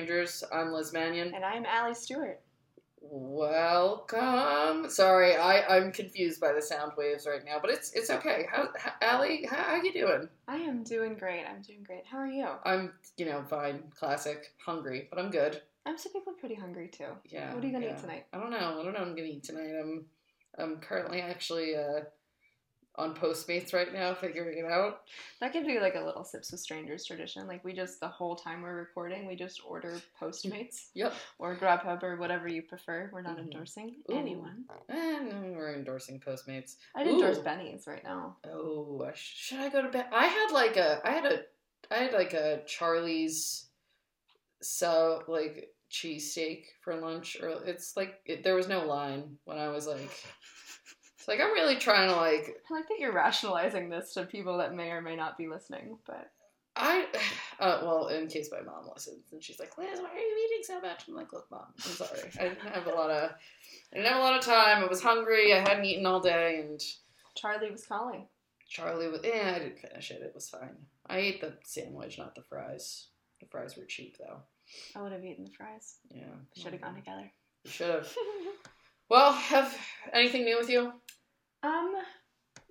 Strangers. I'm Liz Mannion. And I'm Allie Stewart. Welcome. Sorry, I, I'm confused by the sound waves right now, but it's it's okay. How, how Allie, how, how you doing? I am doing great. I'm doing great. How are you? I'm, you know, fine, classic, hungry, but I'm good. I'm typically pretty hungry too. Yeah. What are you gonna yeah. eat tonight? I don't know. I don't know. what I'm gonna eat tonight. I'm I'm currently actually uh, on Postmates right now, figuring it out. That could be like a little sips with strangers tradition. Like we just the whole time we're recording, we just order Postmates Yep. or Grubhub or whatever you prefer. We're not Mhm. endorsing Ooh. anyone. And we're endorsing Postmates. I'd endorse Ooh. Benny's right now. Oh, should I go to bed? I had like a, I had a, I had like a Charlie's, so like cheesesteak for lunch. Or it's like it, there was no line when I was like, like I'm really trying to like I like that you're rationalizing this to people that may or may not be listening, but I, uh, well, in case my mom listens and she's like, Liz, why are you eating so much? I'm like, look, mom, I'm sorry. I didn't have a lot of, I didn't have a lot of time. I was hungry. I hadn't eaten all day, and Charlie was calling. Charlie was. Yeah, I didn't finish it. It was fine. I ate the sandwich, not the fries. The fries were cheap though. I would have eaten the fries. Yeah, Should have gone together. Should have. Well, have anything new with you? Um,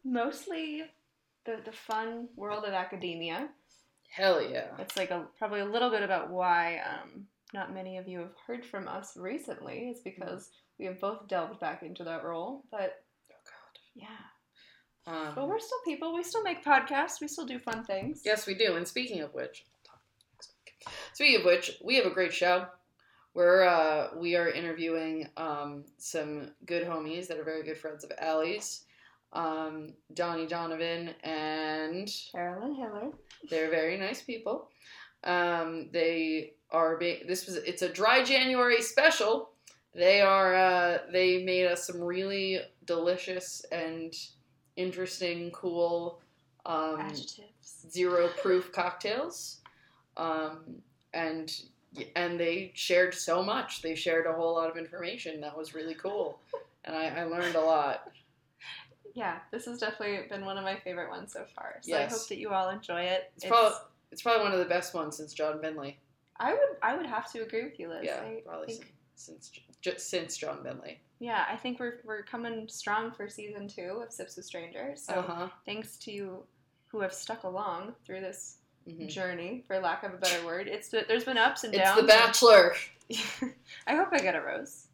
mostly the the fun world of academia. Hell yeah. It's like a probably a little bit about why um, not many of you have heard from us recently. Is because we have both delved back into that role. But Oh yeah, God. Um, but we're still people. We still make podcasts. We still do fun things. Yes, we do. And speaking of which, speaking of which, we have a great show. We're uh, we are interviewing um, some good homies that are very good friends of Allie's, um, Donnie Donovan, and Carolyn Hiller. they're very nice people. Um, they are this was it's a dry January special. They are uh, they made us some really delicious and interesting, cool um, Adjectives. zero proof cocktails um, and and they shared so much they shared a whole lot of information that was really cool and i, I learned a lot Yeah, this has definitely been one of my favorite ones so far. So I hope that you all enjoy it. it's, probably it's probably one of the best ones since john bentley I would I would have to agree with you, Liz. yeah I probably think, since just since john bentley yeah, I think we're we're coming strong for season two of Sips with Strangers. So uh-huh thanks to you who have stuck along through this Mhm. journey, for lack of a better word. It's there's been ups and downs. it's the bachelor I hope I get a rose.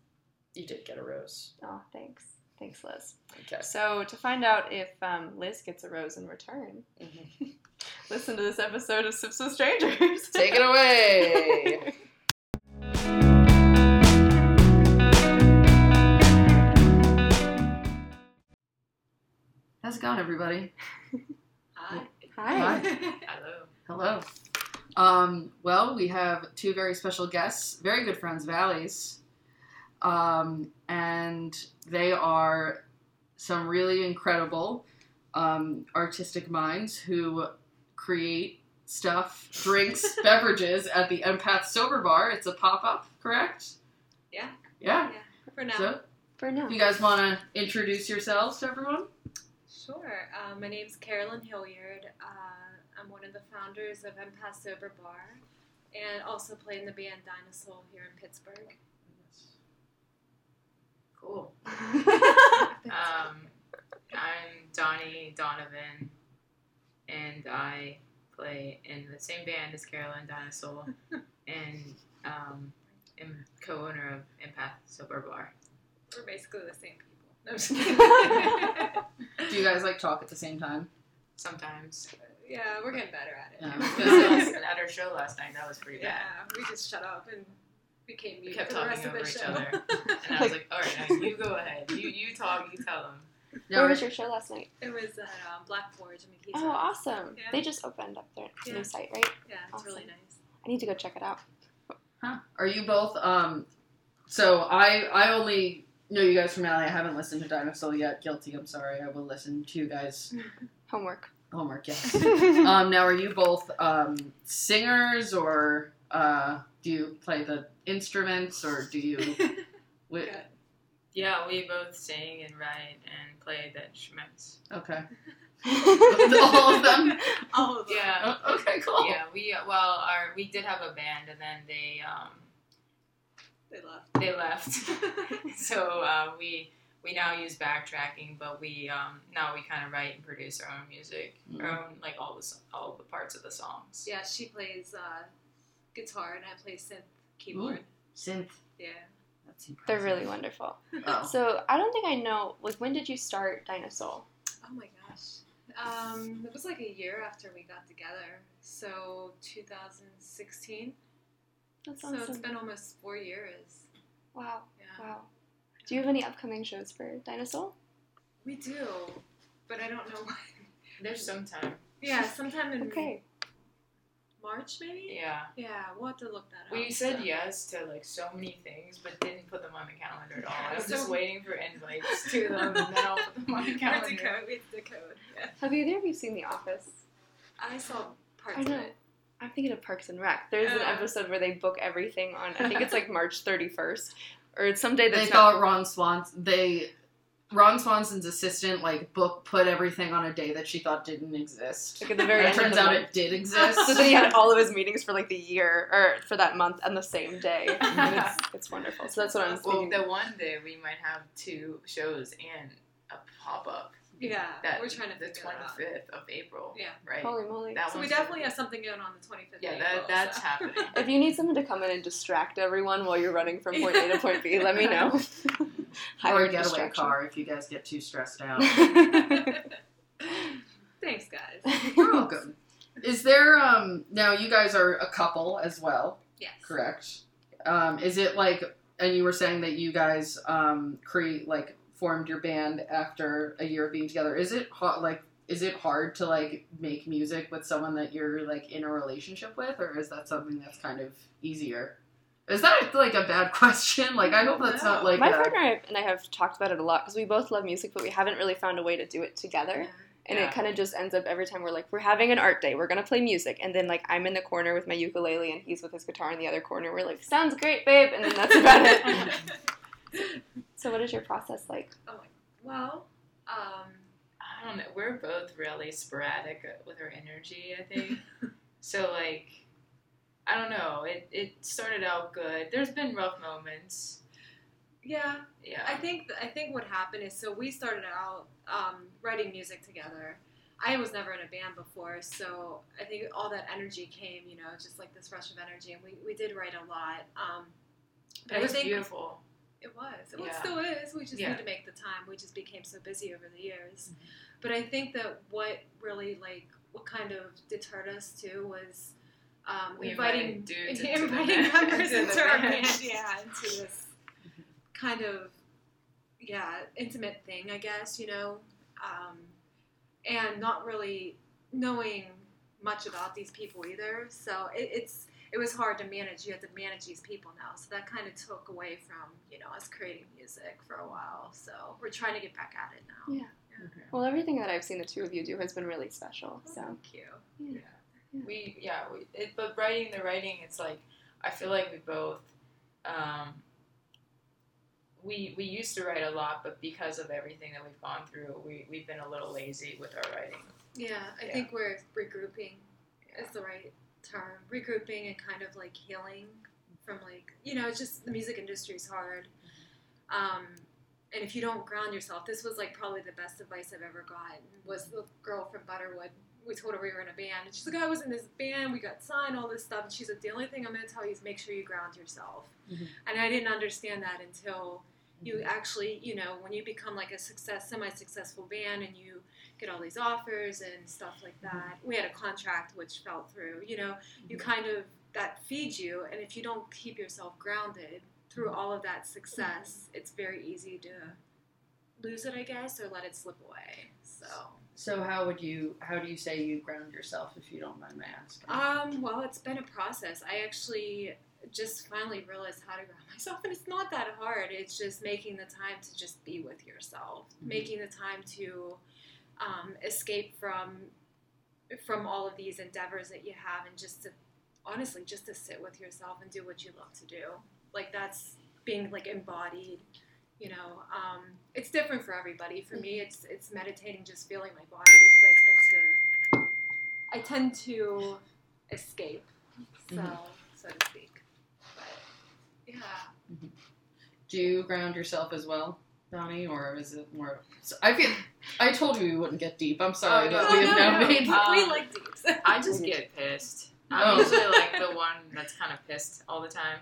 you did get a rose Oh, thanks. Thanks, Liz. okay So to find out if um, Liz gets a rose in return, Mhm. listen to this episode of Sips with Strangers. take it away how's it going everybody Hi. Hi. Hello. Hello. Um, well, we have two very special guests, very good friends of Allie's. Um, and they are some really incredible um, artistic minds who create stuff, drinks, beverages at the Empath Sober Bar. It's a pop up, correct? Yeah. Yeah. For now. So, For now. if you guys want to introduce yourselves to everyone? Sure. Uh, my name's Carolyn Hilliard. Uh, I'm one of the founders of Empath Sober Bar and also play in the band Dinosaur here in Pittsburgh. Cool. Um, I'm Donnie Donovan, and I play in the same band as Caroline Dinosaur, and um, am co-owner of Empath Sober Bar. We're basically the same people. No, I'm just kidding. Do you guys like talk at the same time? Sometimes. Yeah, we're getting better at it. Yeah. I was gonna say, at our show last night, that was pretty Yeah, bad. we just shut up and became We mute kept for the rest talking of over the each show. other, and I was like, "All right, now you go ahead. You you talk. You tell them." Where was your show last night? it was at um, Black Forge in Oh, awesome. Yeah. They just opened up their Yeah. new site, right? Yeah, it's really nice. I need to go check it out. Huh? Are you both? Um, so I I only know you guys from Allie. I haven't listened to Dinosaur yet. Guilty. I'm sorry. I will listen to you guys. Homework. Homework. Yes. um, now, are you both um, singers or uh, do you play the instruments or do you? Wi- Yeah. Yeah, we both sing and write and play the instruments. Okay. All of them. All of them. Yeah. Oh, okay, cool. Yeah, we well, our we did have a band, and then they um They left. they left. so uh, we we now use backtracking, but we um now we kind of write and produce our own music, our Mhm. own like all the all the parts of the songs. yeah, she plays uh, guitar and I play synth keyboard. Synth. Yeah. That's impressive. They're really wonderful. Oh. So I don't think I know. Like, when did you start Dinosaur? Oh my gosh. Um, it was like a year after we got together. So 2016. That's So awesome. it's been almost four years. wow, Yeah. wow. Do you have any upcoming shows for Dinosaur? We do, but I don't know when. There's some time. Yeah, sometime in Okay. March maybe. Yeah. Yeah, we'll have to look that up. We said so. yes to like so many things, but didn't put them on the calendar at all. I was So- just waiting for invites to them, and then I'll put them on the We have to calendar. code. We have to code. Yeah. Have either of you seen The Office? I saw parts I of know. it. I'm thinking of Parks and Rec. There's an Uh. episode where they book everything on. I think it's like March 31st, or it's some day that's They that's thought. Ron Swanson. They Ron Swanson's assistant like book put everything on a day that she thought didn't exist. Like at the very And end. it turns of the out month. it did exist. So then he had all of his meetings for like the year or for that month on the same day. It's, it's wonderful. So that's what I'm Well, thinking. the one day we might have two shows and a pop up. Yeah, That we're trying to the figure twenty that of April. Yeah. Right. Holy moly. That So we definitely really have something going on the 25th. Yeah, of that that's so. happening. If you need someone to come in and distract everyone while you're running from point A to point B, let me know. or a getaway car if you guys get too stressed out. Thanks, guys. You're welcome. Is there um now you guys are a couple as well, Yes. correct? Um is it like and you were saying that you guys um create like formed your band after a year of being together. Is it hot like is it hard to like make music with someone that you're like in a relationship with or is that something that's kind of easier? Is that like a bad question? Like I hope that's not like My a, partner and I have talked about it a lot because we both love music, but we haven't really found a way to do it together. And Yeah. it kind of just ends up every time we're like, we're having an art day, we're gonna play music, and then like I'm in the corner with my ukulele and he's with his guitar in the other corner. We're like, sounds great, babe, and then that's about it. so, what is your process like? Oh, well, um, I don't know. We're both really sporadic with our energy. I think. so like, I don't know. It it started out good. There's been rough moments. yeah, Yeah. I think I think what happened is so we started out um, writing music together. I was never in a band before, so I think all that energy came, you know, just like this rush of energy, and we, we did write a lot. Um, but it was think beautiful. It was. It Yeah. still is. We just Yeah. need to make the time. We just became so busy over the years. Mm-hmm. But I think that what really like what kind of deterred us too was um, We inviting dudes inviting members into into our band. band. Yeah, into this kind of yeah intimate thing, I guess you know, um, and not really knowing much about these people either. So it, it's it was hard to manage. You had to manage these people now, so that kind of took away from you know us creating music for a while. So we're trying to get back at it now. Yeah. Well, everything that I've seen the two of you do has been really special. So, Thank you. We yeah. We, it, but writing the writing, it's like I feel like we both. Um, we we used to write a lot, but because of everything that we've gone through, we we've been a little lazy with our writing. Yeah, I Yeah. think we're regrouping is the right term. Regrouping and kind of like healing from like you know, it's just the music industry is hard. Um, and if you don't ground yourself, this was like probably the best advice I've ever gotten. Was the girl from Butterwood? We told her we were in a band, and she's like, "I was in this band. We got signed, all this stuff." And she's like, "The only thing I'm going to tell you is make sure you ground yourself." Mhm. And I didn't understand that until you actually, you know, when you become like a success, semi-successful band, and you get all these offers and stuff like that. We had a contract which fell through. You know, you kind of that feeds you, and if you don't keep yourself grounded through all of that success, it's very easy to lose it, I guess, or let it slip away. So, So how would you how do you say you ground yourself if you don't mind my asking? um, well, it's been a process. I actually just finally realized how to ground myself, and it's not that hard. It's just making the time to just be with yourself, Mhm. making the time to um, escape from from all of these endeavors that you have, and just to honestly just to sit with yourself and do what you love to do. Like that's being like embodied You know, um, it's different for everybody. For me, it's it's meditating, just feeling my body because I tend to I tend to escape, so Mhm. so to speak. But yeah, Do you ground yourself as well, Donnie, or is it more? So I feel. I told you we wouldn't get deep. I'm sorry Oh, that no, we have no, now no. made. Um, we like deeps. I just get pissed. I'm Oh. usually like the one that's kind of pissed all the time,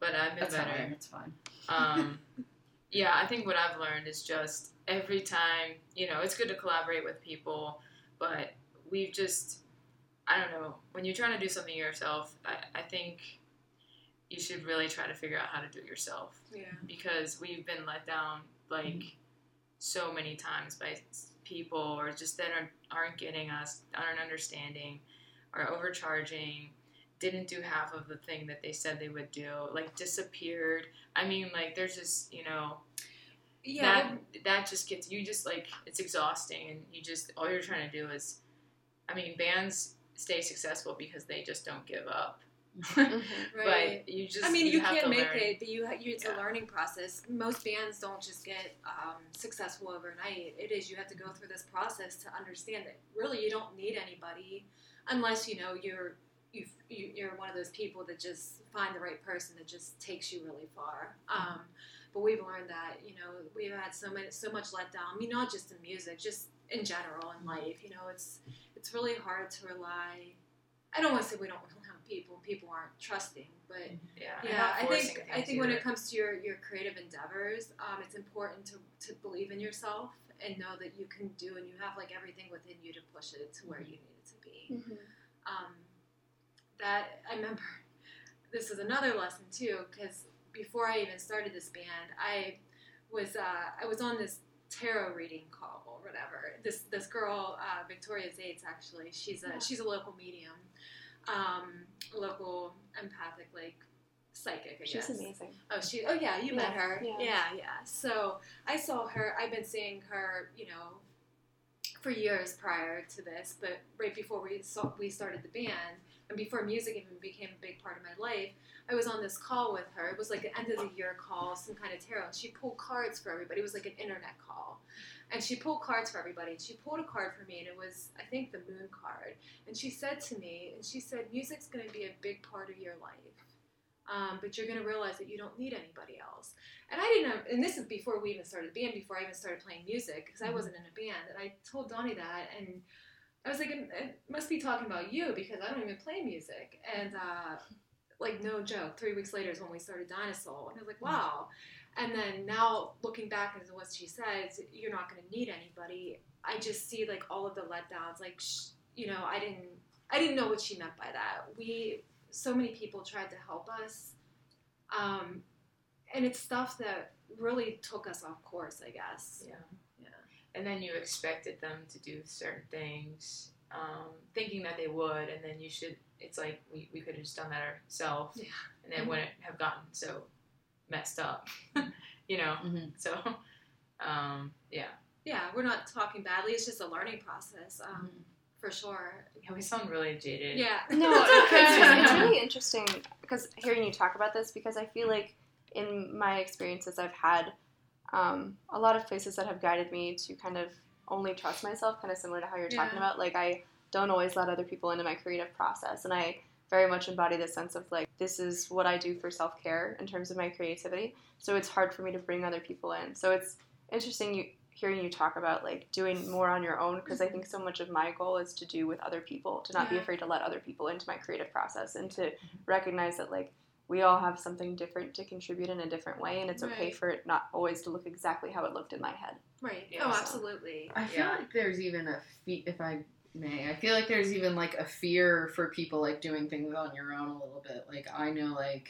but I've been That's better. fine. It's fine. Um, yeah, I think what I've learned is just every time, you know, it's good to collaborate with people, but we've just, I don't know, when you're trying to do something yourself, I, I think you should really try to figure out how to do it yourself yeah. because we've been let down like so many times by people or just that aren't, aren't getting us, aren't understanding, are overcharging, didn't do half of the thing that they said they would do, like disappeared. I mean, like there's just you know Yeah, that that just gets you just like it's exhausting and you just all you're trying to do is, I mean, bands stay successful because they just don't give up. Mhm. right. But you just I mean, you, have can't make learn. it, but you, you it's Yeah. a learning process. Most bands don't just get um, successful overnight. It is you have to go through this process to understand that really you don't need anybody unless you know you're you, you're one of those people that just find the right person that just takes you really far. Um, but we've learned that you know we've had so many so much letdown. I mean, not just in music, just in general in life. You know, it's it's really hard to rely. I don't want to say we don't people. People aren't trusting, but Yeah, I'm yeah, I think I things think when it comes to your, your creative endeavors, um, it's important to, to believe in yourself and know that you can do and you have like everything within you to push it to where you need it to be. Mhm. Um, that I remember. This is another lesson too, because before I even started this band, I was uh, I was on this tarot reading call or whatever. This this girl, uh, Victoria Zates, actually, she's a she's a local medium, um, local empathic like psychic. I She's guess. amazing. Oh, she. Oh, yeah, you met her. yeah. Yeah. yeah, So I saw her. I've been seeing her, you know, for years prior to this, but right before we saw, we started the band, and before music even became a big part of my life, I was on this call with her. It was like an end of the year call, some kind of tarot. She pulled cards for everybody. It was like an internet call. And she pulled cards for everybody. And she pulled a card for me, and it was, I think, the moon card. And she said to me, and she said, music's going to be a big part of your life. Um, but you're going to realize that you don't need anybody else. And I didn't know, and this is before we even started band, before I even started playing music, because I wasn't in a band. And I told Donnie that, and I was like, it must be talking about you because I don't even play music. And uh, like, no joke, three weeks later is when we started Dinosaur. And I was like, wow. And then now looking back into what she says, you're not going to need anybody. I just see like all of the letdowns. Like, sh- you know, I didn't, I didn't know what she meant by that. We, so many people tried to help us. Um, and it's stuff that really took us off course, I guess. Yeah. Yeah. and then you expected them to do certain things, um, thinking that they would, and then you should. It's like we, we could have just done that ourselves, Yeah. and then wouldn't have gotten so messed up, you know. Mhm. So, um, yeah, Yeah, we're not talking badly. It's just a learning process, um, for sure. yeah, we sound really jaded. Yeah. No, It's okay. it's, it's really interesting because hearing you talk about this because I feel like in my experiences I've had um, a lot of places that have guided me to kind of only trust myself, kind of similar to how you're talking about. Like I don't always let other people into my creative process, and I very much embody this sense of like this is what I do for self care in terms of my creativity. So it's hard for me to bring other people in. So it's interesting you hearing you talk about like doing more on your own because I think so much of my goal is to do with other people, to not be afraid to let other people into my creative process and to mm-hmm. recognize that like we all have something different to contribute in a different way and it's okay Right. for it not always to look exactly how it looked in my head. Right. Yeah, oh, so- absolutely. I feel Yeah. like there's even a fe- if I may, I feel like there's even like a fear for people like doing things on your own a little bit. Like I know like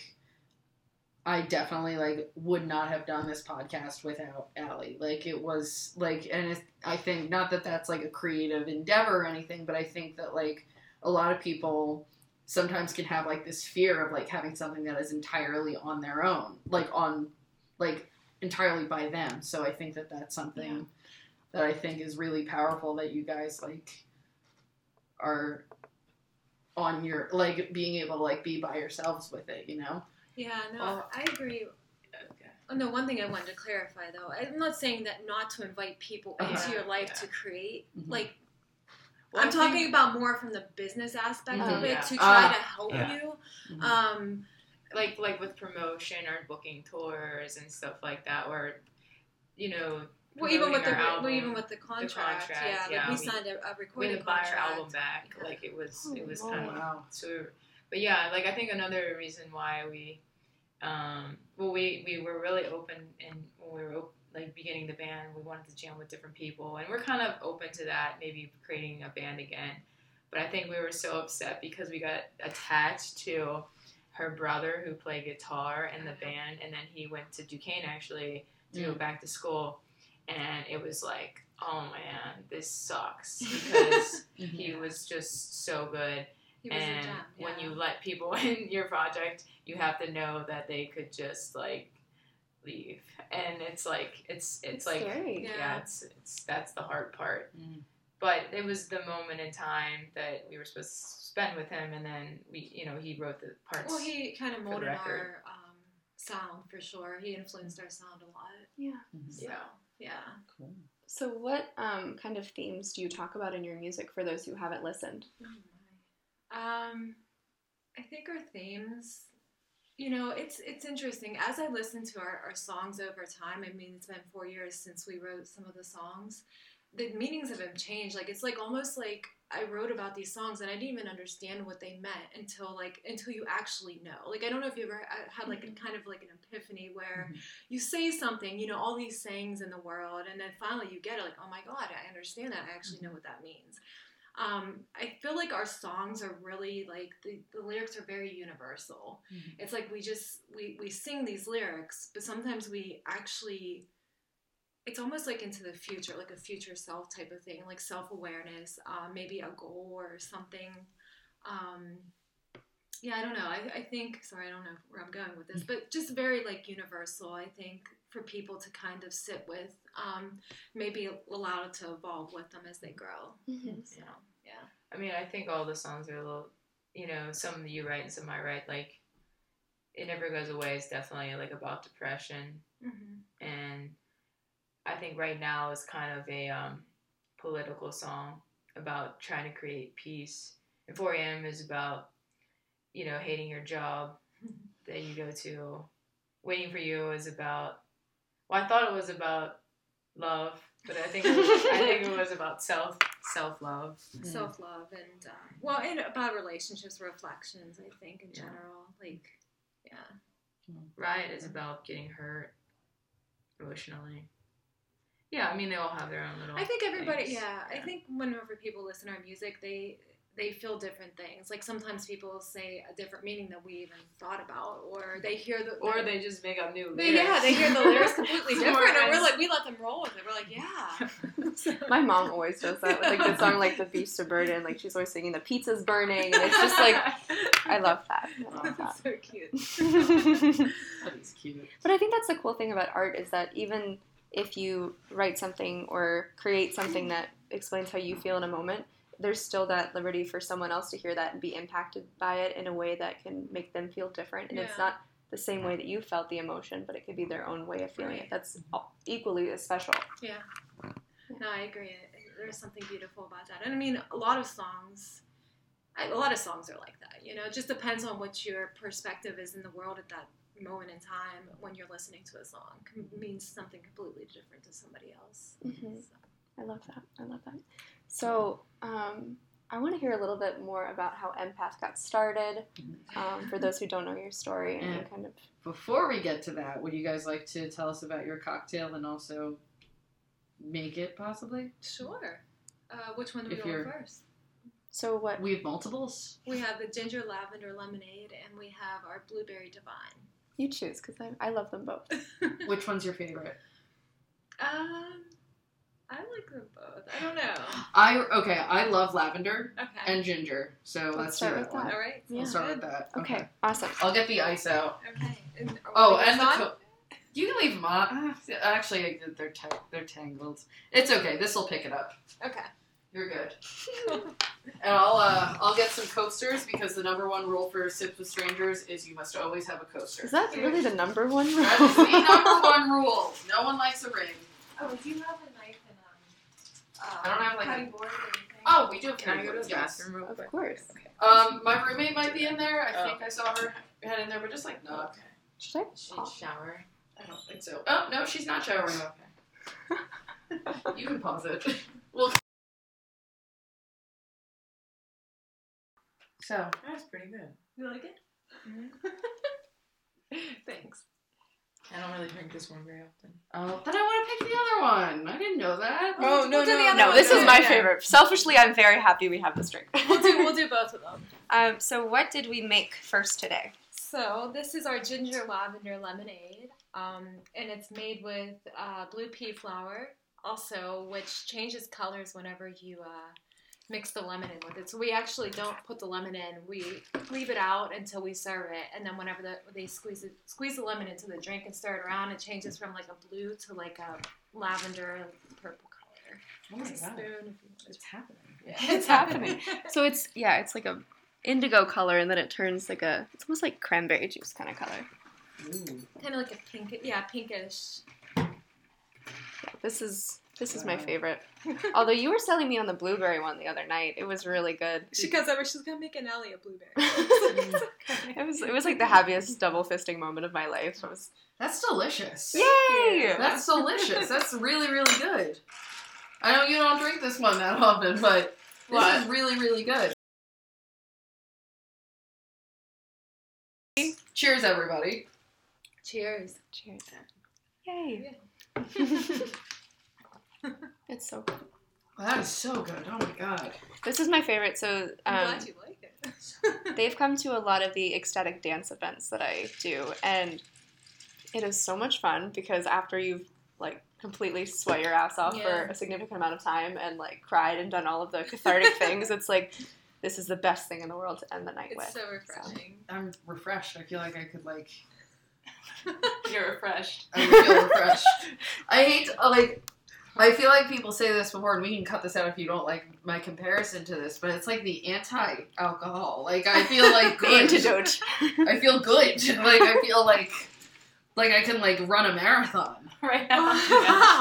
I definitely like would not have done this podcast without Allie. Like it was like, and it, I think not that that's like a creative endeavor or anything, but I think that like a lot of people sometimes can have like this fear of like having something that is entirely on their own, like on like entirely by them. So I think that that's something that I think is really powerful that you guys like are on your like being able to like be by yourselves with it, you know? Yeah, no, Well- I agree. Okay. Oh, no, one thing I wanted to clarify though, I'm not saying that not to invite people Uh-huh. into your life Yeah. to create. Mhm. Like, Well, I'm I talking think, about more from the business aspect Mhm. of it Yeah. to try Ah. to help Yeah. you. Mhm. Um, like like with promotion or booking tours and stuff like that, or you know, well, even with the promoting our well, even with the contract, contract, yeah, like we we- signed a, a we recording had to buy contract. our album back. Yeah. Like it was Oh, it was wow. kind of wow. so. But yeah, like I think another reason why we, um, well, we we were really open and when we were op- like beginning the band, we wanted to jam with different people, and we're kind of open to that, maybe creating a band again. But I think we were so upset because we got attached to her brother who played guitar in the band, and then he went to Duquesne actually to go Mm. back to school, and it was like, oh man, this sucks because he was just so good He was a and gem, when you let people in your project you have to know that they could just like leave and it's like it's it's, It's like scary. yeah. Yeah. it's it's that's the hard part Mm. but it was the moment in time that we were supposed to spend with him and then we you know he wrote the parts Well, he kind of molded our um, sound for sure. He influenced our sound a lot. Yeah. Mhm. So, Yeah. Yeah. Cool. So, what um, kind of themes do you talk about in your music for those who haven't listened? Oh my. Um, I think our themes, you know, it's it's interesting. As I listen to our, our songs over time, I mean, it's been four years since we wrote some of the songs. The meanings of them changed. Like it's like almost like I wrote about these songs and I didn't even understand what they meant until like until you actually know. Like I don't know if you ever had like a kind of like an epiphany where Mhm. you say something, you know, all these sayings in the world, and then finally you get it. Like, oh my god, I understand that. I actually know what that means um, I feel like our songs are really like the, the lyrics are very universal. Mhm. It's like we just we, we sing these lyrics, but sometimes we actually it's almost like into the future, like a future self type of thing, like self awareness, uh, maybe a goal or something. Um, yeah, I don't know. I, I think sorry, I don't know where I'm going with this, but just very like universal. I think for people to kind of sit with, um, maybe allow it to evolve with them as they grow. Mm-hmm. So yeah. I mean, I think all the songs are a little, you know, some you write and some I write. Like, it never goes away. It's definitely like about depression, Mm-hmm. and I think right now is kind of a um, political song about trying to create peace. And 4 a.m. is about, you know, hating your job that you go to. Waiting for you is about. Well, I thought it was about love, but I think it was, I think it was about self self love. Mm. Self love and uh, well, and about relationships, reflections. I think in Yeah. general, like yeah, Riot is about getting hurt emotionally. Yeah, I mean they all have their own little. I think everybody. things. Yeah, I think whenever people listen to our music, they they feel different things. Like sometimes people say a different meaning that we even thought about, or they hear the Or they just make up new. They, yeah, they hear the lyrics completely different, and we're like, we let them roll with it. We're like, yeah. My mom always does that with like the song like the Beast of Burden. Like she's always singing the pizza's burning, and it's just like I love that. I love that. so cute. That is cute. But I think that's the cool thing about art is that even if you write something or create something that explains how you feel in a moment, there's still that liberty for someone else to hear that and be impacted by it in a way that can make them feel different. And it's not the same way that you felt the emotion, but it could be their own way of feeling it. That's equally as special. Yeah. No, I agree. There's something beautiful about that. And I mean, a lot of songs, a lot of songs are like that. You know, it just depends on what your perspective is in the world at that moment in time when you're listening to a song. It means something completely different to somebody else. Mhm. So. I love that. I love that. So, um, I want to hear a little bit more about how Empath got started. Um, for those who don't know your story, and Yeah. kind of Before we get to that, would you guys like to tell us about your cocktail and also make it possibly? Sure. Uh, which one do we If go you're- first? so what We have multiples. We have the ginger lavender lemonade, and we have our blueberry divine. You choose because I, I love them both. Which one's your favorite? Um, I like them both. I don't know. I okay. I love lavender Okay. and ginger, so Let's let's, start do with that one. that. All right. Yeah. I'll start with that. Okay, awesome. I'll get the ice out. Okay. And, are we Oh, and the on? co- you can leave them on. Ah, Actually, they're ta- they're tangled. It's okay. This will pick it up. Okay. You're good. And I'll uh, I'll get some coasters because the number one rule for sips with strangers is you must always have a coaster. Is that really the number one rule? That is the number one rule. No one likes a ring. Oh, do you have a knife and um? Uh, I don't have, like, a- cutting board or anything. Oh, we do have Can I go to the yes. bathroom real quick? Of course. Okay. Um, my roommate might be in there. I Oh. think I saw her head in there, but just like no, Okay. Should I? She pause? shower. I don't think so. Oh no, she's not showering. Okay. You can pause it. So That's pretty good. You like it? Thanks. I don't really drink this one very often. Oh, then I want to pick the other one. I didn't know that. Oh, no, We'll do the no, No, one. this is my Yeah. favorite. Selfishly, I'm very happy we have this drink. We'll do we'll do both of them. Um, so what did we make first today? So this is our ginger lavender lemonade, um, and it's made with uh, blue pea flower, also which changes colors whenever you uh, mix the lemon in with it. So we actually don't put the lemon in; we leave it out until we serve it, and then whenever the, they squeeze it, squeeze the lemon into the drink and stir it around, it changes from like a blue to like a lavender purple color. Oh my a god, spoon if you want it's happening. to- It's happening. So it's yeah, it's like a indigo color, and then it turns like a it's almost like cranberry juice kind of color. Ooh. kind of like a pink, yeah, pinkish. This is this is my favorite. Although you were selling me on the blueberry one the other night, it was really good. She comes over, she's gonna make an Ellie a blueberry. It was it was like the happiest double fisting moment of my life. It was That's delicious. yay! That's delicious. That's really, really good. I know you don't drink this one that often, but this What? is really, really good. Cheers, everybody. Cheers. Cheers! Yay! it's so good. That is so good. Oh my god. This is my favorite. So I'm um, glad you like it. they've come to a lot of the ecstatic dance events that I do, and it is so much fun because after you've like completely sweat your ass off for a significant amount of time and like cried and done all of the cathartic things, it's like this is the best thing in the world to end the night It's with. so refreshing. I'm refreshed. I feel like I could like You're refreshed. I feel refreshed. I hate like I feel like people say this before, and we can cut this out if you don't like my comparison to this, but it's like the anti-alcohol. Like I feel like the good. antidote. I feel good. Like I feel like like I can like run a marathon. Right Wow.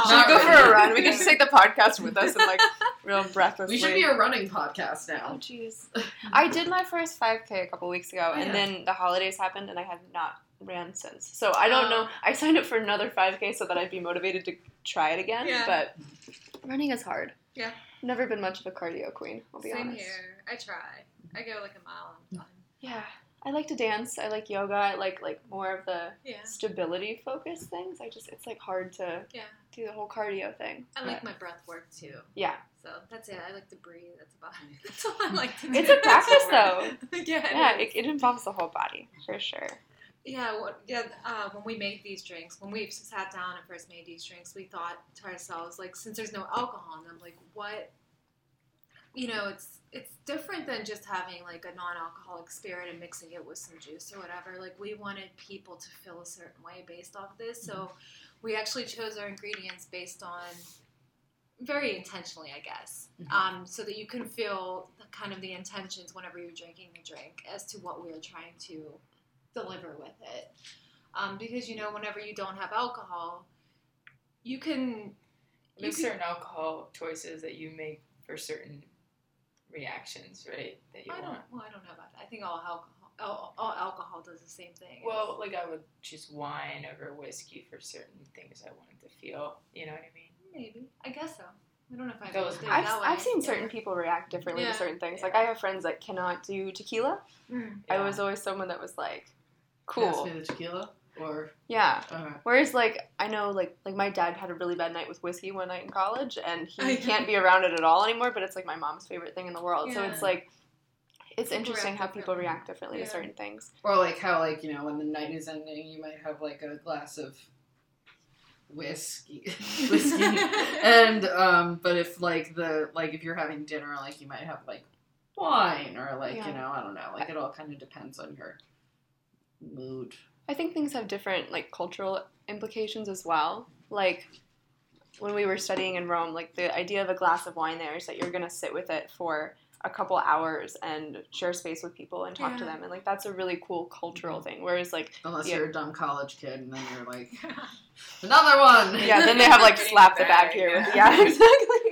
Should we Not go for a run? We can just take the podcast with us and like real breathlessly. We should be a running podcast now. Oh jeez. I did my first 5K a couple weeks ago, Oh, and yeah. then the holidays happened, and I have not ran since. So I don't know. Oh. I signed up for another 5K so that I'd be motivated to try it again. Yeah. But running is hard. Yeah. Never been much of a cardio queen. I'll be Same honest. Same here. I try. I go like a mile. And I'm done. Yeah. I like to dance. I like yoga. I like like more of the Yeah. stability focused things. I just it's like hard to Yeah. do the whole cardio thing. I like my breath work too. Yeah. So that's it. I like to breathe. That's about it. That's all I like to do. It's a practice though. yeah. Yeah, It it, it involves the whole body for sure. Yeah, what, yeah. Uh, when we made these drinks, when we sat down and first made these drinks, we thought to ourselves, like, since there's no alcohol in them, like, what? You know, it's it's different than just having like a non-alcoholic spirit and mixing it with some juice or whatever. Like, we wanted people to feel a certain way based off this, so we actually chose our ingredients based on very intentionally, I guess, Mhm. um, so that you can feel the, kind of the intentions whenever you're drinking the drink as to what we are trying to deliver with it. Um, because you know, whenever you don't have alcohol, you can. You There's can certain alcohol choices that you make for certain reactions, right? That you I don't. want. Well, I don't know about that. I think all alcohol, all, all alcohol does the same thing. Well, like I would choose wine over whiskey for certain things I wanted to feel. You know what I mean? maybe. I guess so. I don't know if I That was- did it I've, that. I've seen Yeah. certain people react differently Yeah. to certain things. Yeah. Like I have friends that cannot do tequila. Mm. I was always someone that was like, Pass cool, me the tequila or yeah. uh, Whereas like I know like like my dad had a really bad night with whiskey one night in college, and he can't be around it at all anymore. But it's like my mom's favorite thing in the world. So it's like it's People interesting how people react differently Yeah. to certain things. or like how like you know when the night is ending, you might have like a glass of whiskey, whiskey, and um, but if like the like if you're having dinner, like you might have like wine or like Yeah. you know I don't know, like it all kind of depends on your mood. I think things have different like cultural implications as well. Like when we were studying in Rome, like the idea of a glass of wine there is that you're gonna sit with it for a couple hours and share space with people and talk to them, and like that's a really cool cultural thing. Whereas like Unless Yeah. you're a dumb college kid, and then you're like, another one. yeah, then they have like slap the the bag bag, here. With, yeah. yeah, exactly.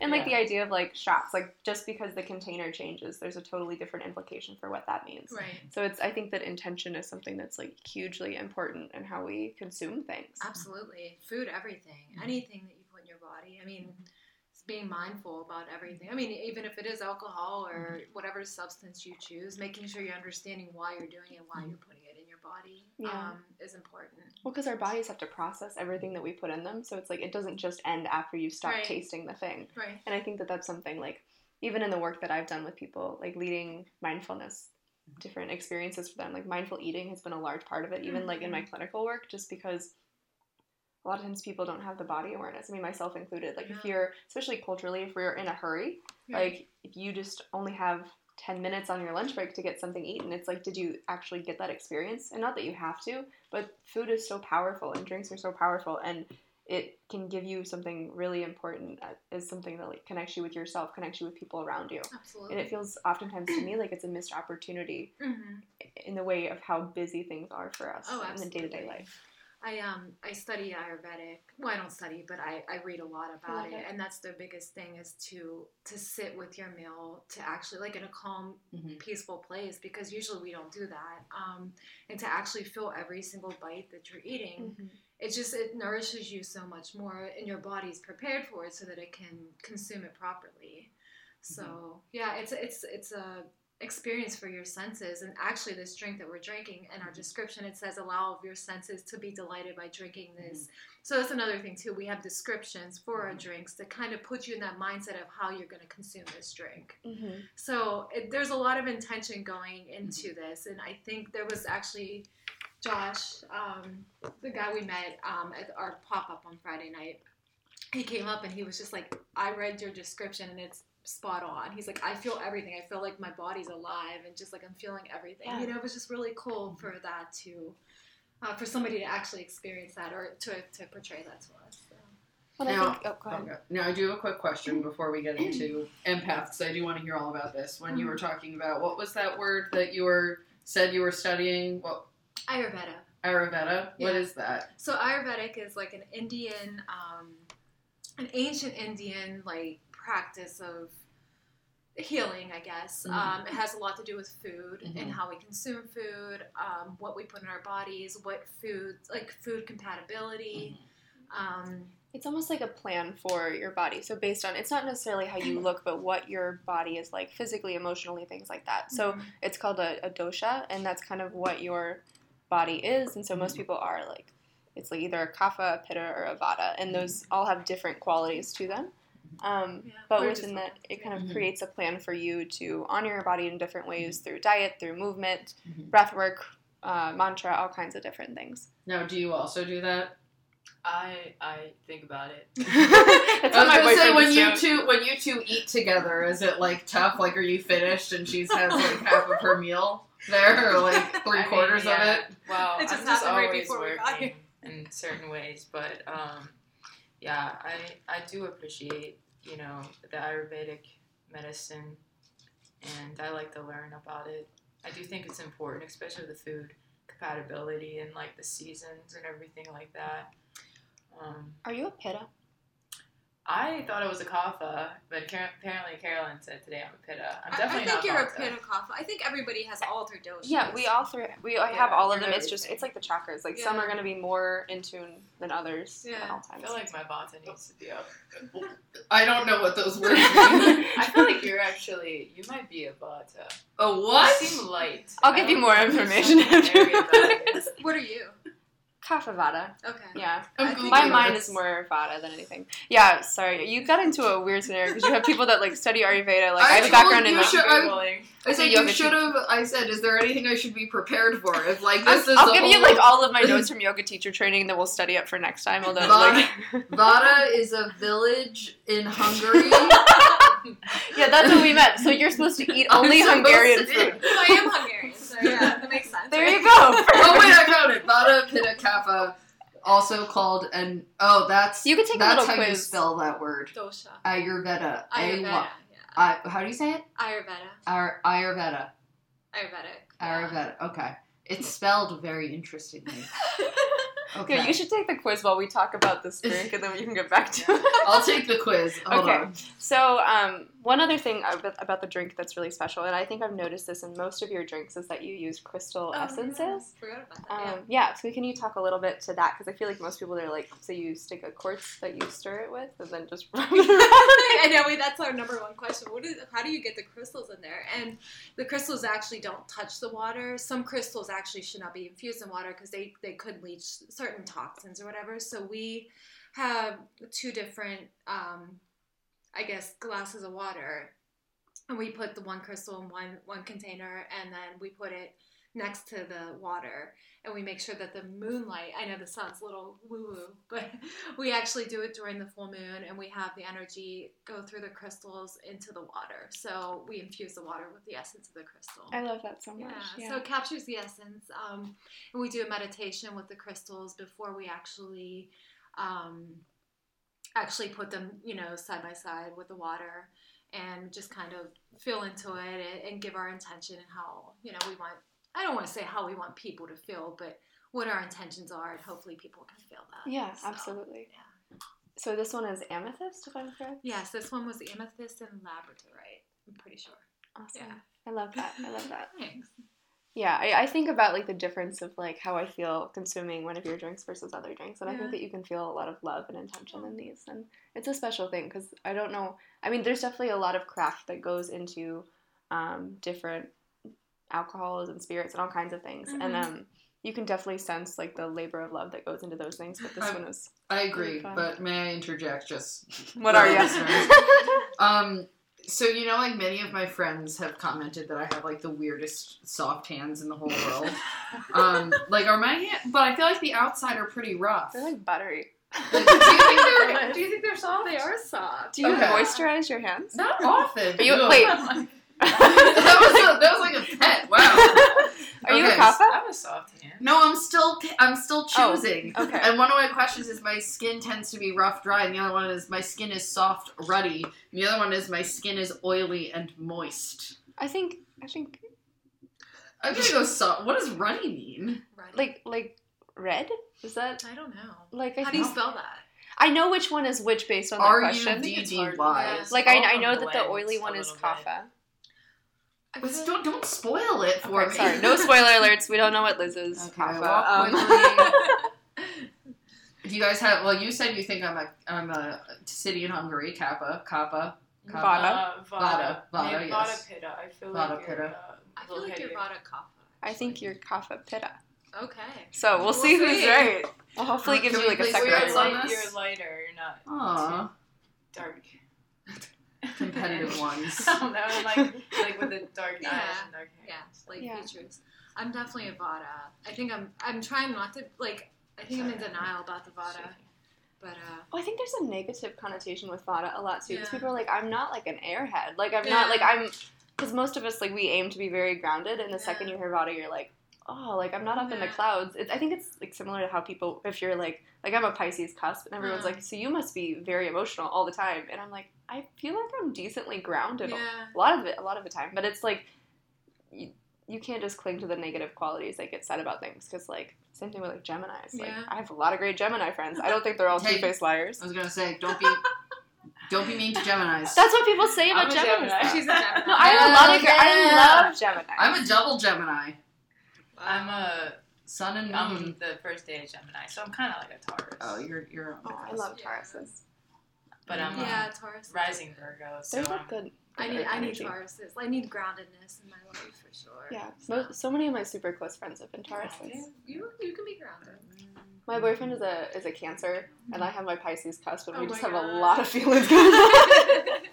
And like Yeah. the idea of like shots, like just because the container changes, there's a totally different implication for what that means. right. So it's I think that intention is something that's like hugely important in how we consume things. Absolutely. Food, everything. Mm-hmm. Anything that you put in your body. I mean, it's being mindful about everything. I mean, even if it is alcohol or mm-hmm. whatever substance you choose, making sure you're understanding why you're doing it, why mm-hmm. you're putting it body Yeah. um, is important. Well, because our bodies have to process everything that we put in them, so it's like it doesn't just end after you stop Right. tasting the thing. Right. And I think that that's something like even in the work that I've done with people, like leading mindfulness, different experiences for them, like mindful eating has been a large part of it, even like in my clinical work, just because a lot of times people don't have the body awareness. I mean, myself included. Like if you're, especially culturally, if we're in a hurry, like if you just only have 10 minutes on your lunch break to get something eaten, it's like, did you actually get that experience? And not that you have to, but food is so powerful and drinks are so powerful and it can give you something really important uh, as something that like connects you with yourself, connects you with people around you. Absolutely. And it feels oftentimes to me like it's a missed opportunity hmm in the way of how busy things are for us Oh, in the day to day life. I um I study Ayurvedic. Well, I don't study, but I, I read a lot about it, and that's the biggest thing is to to sit with your meal, to actually like in a calm, Mhm. peaceful place, because usually we don't do that. Um, and to actually feel every single bite that you're eating, it just it nourishes you so much more, and your body's prepared for it so that it can consume it properly. So yeah, it's it's it's a experience for your senses and actually this drink that we're drinking in our description it says allow of your senses to be delighted by drinking this. So that's another thing too we have descriptions for our drinks that kind of put you in that mindset of how you're going to consume this drink. Mm-hmm. so it, there's a lot of intention going into this and i think there was actually josh um, the guy we met um, at our pop-up on friday night he came up and he was just like i read your description and it's spot on he's like i feel everything i feel like my body's alive and just like i'm feeling everything Yeah. you know it was just really cool for that to uh, for somebody to actually experience that or to, to portray that to us so. Well, I Now- think, oh. Okay. Now I do have a quick question before we get into empaths. I do want to hear all about this. When you were talking about what was that word that you were said you were studying? What ayurveda Ayurveda? What Yeah. is that? So Ayurvedic is like an Indian, um, an ancient Indian like practice of healing, I guess. Mhm. Um, it has a lot to do with food Mhm. and how we consume food, um, what we put in our bodies, what food, like food compatibility. Um, It's almost like a plan for your body. So based on it's not necessarily how you look, but what your body is like physically, emotionally, things like that. So mhm. it's called a, a dosha, and that's kind of what your body is. And so most people are like, it's like either a kapha, a pitta, or a vata, and those all have different qualities to them. Um, Yeah, but within that, it kind of Mhm. creates a plan for you to honor your body in different ways through diet, through movement, Mhm. breath work, uh, mantra, all kinds of different things. Now, do you also do that? I I think about it. That's I what was my gonna say boyfriend when is you two when you two eat together, is it like tough? Like, are you finished and she's has like half of her meal there, or like three I mean, quarters yeah, of it? Well, It just I'm just happened right always before working in certain ways, but um, yeah, I I do appreciate you know the Ayurvedic medicine, and I like to learn about it. I do think it's important, especially the food compatibility and like the seasons and everything like that. Um, Are you a pitta? I thought it was a kapha, but Car- apparently Carolyn said today I'm a pitta. I'm definitely I, I think not you're a vata. pitta kapha. I think everybody has all three doshas. Yeah, we all three. We I Yeah, have all of we're them. It's just it's like the chakras. Like some are going to be more in tune than others at Yeah. all I feel like my vata needs to be up. I don't know what those words mean. I feel like you're actually you might be a vata. a what? You seem light. I'll give you more know, there's information something after. very about. What are you? Kapha vata. Okay. Yeah, I'm my mind this. is more vata than anything. Yeah, sorry, you got into a weird scenario because you have people that like study Ayurveda. Like I, I have a background in you like, should- I- I said you should have. I said, is there anything I should be prepared for? If like I'll, this is I'll a give you like all of my notes from yoga teacher training that we'll study up for next time. Although Vata- like, Vada is a village in Hungary. yeah, that's what we meant. So you're supposed to eat only Hungarian to- food. I am Hungarian, so yeah, that makes sense. There right? you go. oh wait, I found it. Vata, Pitta, Kapha. also called an oh that's You could take a that's little how you quiz. spell that word Dosha. Ayurveda. A- Ayurveda. Yeah. I- how do you say it? Ayurveda. Ar- Ayurveda. Ayurvedic. yeah. Ayurveda. Okay, it's spelled very interestingly. Okay, Yeah, you should take the quiz while we talk about this drink, and then we can get back to it. I'll take the quiz. Hold Okay. on. So, um, one other thing about, about the drink that's really special, and I think I've noticed this in most of your drinks, is that you use crystal Oh, essences. yeah. Forgot about that. Um, yeah, so can you talk a little bit to that? Because I feel like most people are like, so you stick a quartz that you stir it with, and then just rub it around. I know wait, that's our number one question. What is how do you get the crystals in there? And the crystals actually don't touch the water. Some crystals actually should not be infused in water because they, they could leach certain toxins or whatever. So we have two different um, I guess glasses of water and we put the one crystal in one one container and then we put it next to the water and we make sure that the moonlight i know this sounds a little woo woo but we actually do it during the full moon and we have the energy go through the crystals into the water so we infuse the water with the essence of the crystal I love that so much. yeah, Yeah. so it captures the essence um, and we do a meditation with the crystals before we actually um, actually put them you know side by side with the water and just kind of feel into it and, and give our intention and how you know we want i don't want to say how we want people to feel but what our intentions are and hopefully people can feel that yeah, So, absolutely. yeah. So this one is amethyst, if I'm correct. yes this one was amethyst and labradorite i'm pretty sure Awesome. Yeah. I love that. I love that. thanks Yeah, I, I think about like the difference of like how I feel consuming one of your drinks versus other drinks, and I think that you can feel a lot of love and intention in these, and it's a special thing because I don't know. I mean, there's definitely a lot of craft that goes into um, different alcohols and spirits and all kinds of things, and Mhm. um, you can definitely sense like the labor of love that goes into those things. But this I'm- one is I agree, Really fun. but may I interject just what are for you? listeners? Um, so you know, like many of my friends have commented that I have like the weirdest soft hands in the whole world. um, like are my hands, but I feel like the outside are pretty rough. They're like buttery. Like, do, you think they're, do you think they're soft? they are soft Do you Okay. moisturize your hands? Not often. Are you- wait. That was a, that was like a pet. Wow. Are you a kappa? I have a soft hand. No, I'm still I'm still Oh, choosing. okay. And one of my questions is my skin tends to be rough, dry, and the other one is my skin is soft, ruddy. And the other one is my skin is oily and moist. I think I think I'm gonna go soft. What does ruddy mean? Right. like like red. Is that i don't know like I how do you spell that I know which one is which based on the question. U D it's D hard. Y. Yeah. Like I, I know that the oily one is little bit. kappa. I Let's don't don't spoil it for Okay, me. sorry, no spoiler alerts. We don't know what Liz is. Okay, kappa. Um. Do you guys have? Well, you said you think I'm a I'm a city in Hungary, Kappa, Kappa, Kappa. Vata. Uh, Vata, Vata, yes. Vata Pitta. I feel Vata like you're, Pitta. uh, I a feel like you're. Vata Kappa. I think you're kappa pitta. Okay. So we'll, We'll see, who's see. right. Well, hopefully, it gives we you like a second You're, grades result. on light, this? you're lighter. You're not Aw, too dark. Competitive ones. I don't know, like like with the dark eyes Yeah. and dark hair. Yeah, like Yeah. features. I'm definitely a Vata. I think I'm. I'm trying not to like. I think I'm in denial about the Vata, but uh, Well, I think there's a negative connotation with Vata a lot too. Because Yeah. people are like, I'm not like an airhead. Like I'm not like I'm. Because most of us like we aim to be very grounded, and the Yeah. second you hear Vata, you're like, oh, like I'm not up in the clouds. It, I think it's like similar to how people, if you're like, like I'm a Pisces cusp, and everyone's Mm. like, so you must be very emotional all the time, and I'm like, I feel like I'm decently grounded yeah, a lot of it, a lot of the time. But it's like, you, you can't just cling to the negative qualities that get said about things, because like same thing with like Gemini's. Like Yeah. I have a lot of great Gemini friends. I don't think they're all Hey. two faced liars. I was gonna say, don't be don't be mean to Gemini's. That's what people say about I'm Gemini. Gemini. she's a Gemini. No, I have a lot of. Yeah. I love Gemini. I'm a double Gemini. I'm a Sun and I'm moon. the first day of Gemini, so I'm kind of like a Taurus. Oh, you're you're. on Oh, I cusp. love Yeah. Tauruses. But I'm yeah, um, a Taurus. rising Virgo, so They're like I'm, good. I good need. I need energy. Tauruses. I need groundedness in my life for sure. Yeah, so, so many of my super close friends have been Tauruses. You you can be grounded. My boyfriend is a is a Cancer, and I have my Pisces cusp, and Oh we my just have a lot of feelings going on.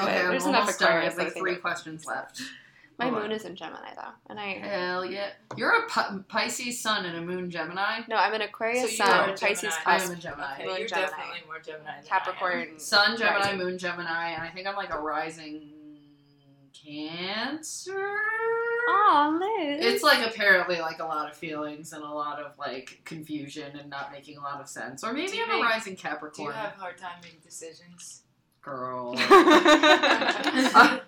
Okay, I'm There's enough almost done. I have like three questions left. My Hold moon on. is in Gemini though, and I Hell yeah! You're a Pi- Pisces Sun and a Moon Gemini. no, I'm an Aquarius So you Sun, are a Pisces Gemini. I cusp, am a Gemini. okay, Moon you're Gemini. definitely more Gemini than I am. Capricorn. Sun Gemini, Rising. Moon Gemini, and I think I'm like a rising Cancer. Aw, Liz. It's like apparently like a lot of feelings and a lot of like confusion and not making a lot of sense. Or maybe you I'm a make- rising Do Capricorn you have a hard time making decisions? girl.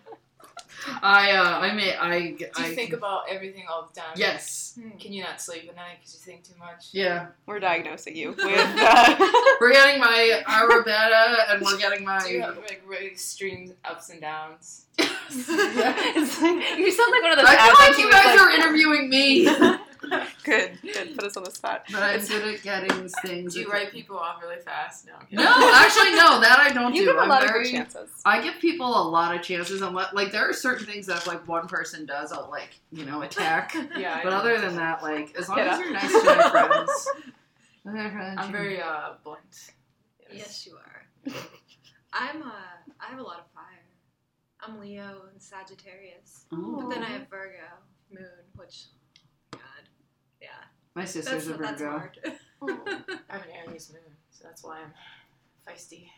I uh I may I Do you I think about everything all the time? yes Can you not sleep at night because you think too much? yeah We're diagnosing you with uh, we're getting my Ayurveda and we're getting my Do you have like really extreme ups and downs? it's like, you sound like one of those I ads feel like you guys like- are interviewing me, Good, good. Put us on the spot. but I'm good at getting things. Do you write people off really fast? No. No, actually, no. That I don't You do. give a I'm lot of very, good chances. I give people a lot of chances, and let, like there are certain things that if like one person does, I'll like you know attack. Yeah. But other than that, like as long Yeah. as you're nice to my friends, I'm very uh blunt. Yes, you are. I'm uh, I have a lot of fire. I'm Leo and Sagittarius, Oh. but then I have Virgo moon, which, God, yeah, my that's sister's a that's Virgo. hard. I'm an Aries moon, so that's why I'm feisty.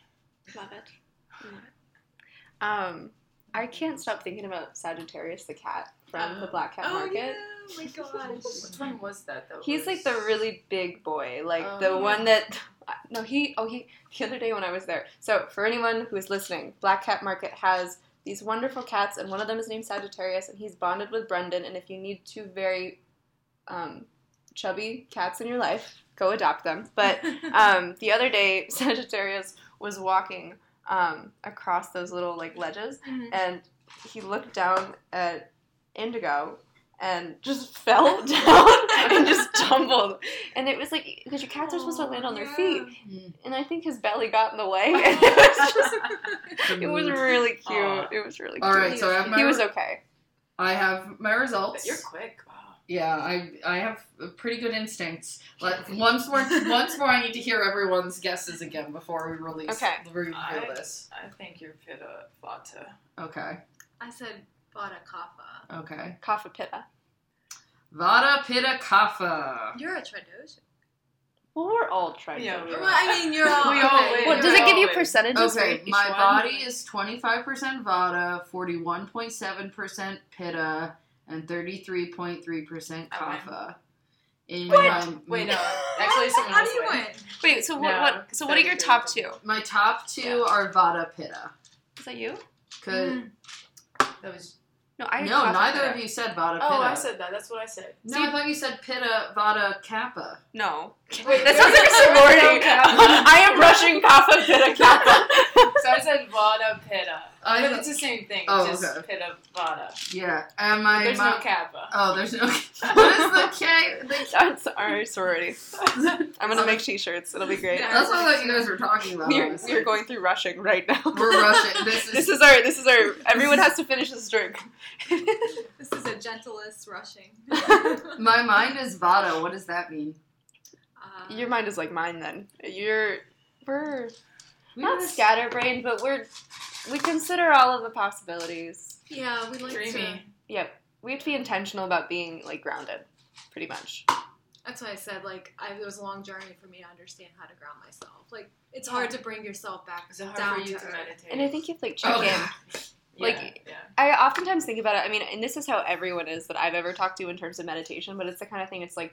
Love it. Love it. Um, I can't stop thinking about Sagittarius the cat from the Black Cat oh Market. yeah, oh my gosh. Which one was that though? He's like the really big boy, like Oh, the one that. No, he. Oh, he. The other day when I was there. So for anyone who is listening, Black Cat Market has these wonderful cats, and one of them is named Sagittarius, and he's bonded with Brendan. And if you need two very um, chubby cats in your life, go adopt them. But um, the other day, Sagittarius was walking um, across those little like ledges, Mhm. and he looked down at Indigo and just fell down and just tumbled. And it was like because your cats are supposed to land on their Oh, feet, Mm. and I think his belly got in the way. And it was just it was really cute. Aw. It was really cute. All right, so I have my he was okay. I have my results. You're quick. Wow. Yeah, I I have pretty good instincts. Let once more once more I need to hear everyone's guesses again before we release Okay. reveal I- this. I think you're Pitta uh, Vata. Okay. I said Vata Kapha. Okay. Kapha Pitta. Vata Pitta Kapha. You're a Tridoshan. Well, we're all trying. Yeah, to we Well, I mean, you're all. We all okay. win. Well, does it give you percentages? Okay, each my one? body is 25% Vata, 41.7% Pitta, and 33.3% I win. Kapha. In What? my, Wait, no. Actually, someone How else do you win. win? Wait, so what? No, what so what are your top two? My top two Yeah. are Vata Pitta. Is that you? Cause Mm. That was. No, I no, Kapha neither Pitta. of you said Vata Pitta. Oh, I said that. That's what I said. No, I thought you said Pitta Vata Kappa. No. Wait, that sounds like a sorority. I am rushing Kappa Pitta Kappa. So I said Vata Pitta. I but it's the same thing. Oh, just okay. Pitta Vata. Yeah, and my There's my, no Kappa. Oh, there's no. what is the K? The, That's our sorority. I'm gonna make t-shirts. It'll be great. Yeah. that's what I thought you guys were talking about. We're, honestly. we're going through rushing right now. We're rushing. This is- This is our. This is our. Everyone has to finish this drink. This is a gentlest rushing. My mind is Vata. What does that mean? Uh, Your mind is like mine. Then you're. We're We not were- scatterbrained, but we're. We consider all of the possibilities. Yeah, we like Dreamy. Yep. We have to be intentional about being like grounded, pretty much. That's why I said like I, it was a long journey for me to understand how to ground myself. Like it's hard to bring yourself back Is it hard down for you to to meditate? And I think you have to like check Oh. in. like, yeah, yeah. I oftentimes think about it. I mean, and this is how everyone is that I've ever talked to in terms of meditation. But it's the kind of thing. It's like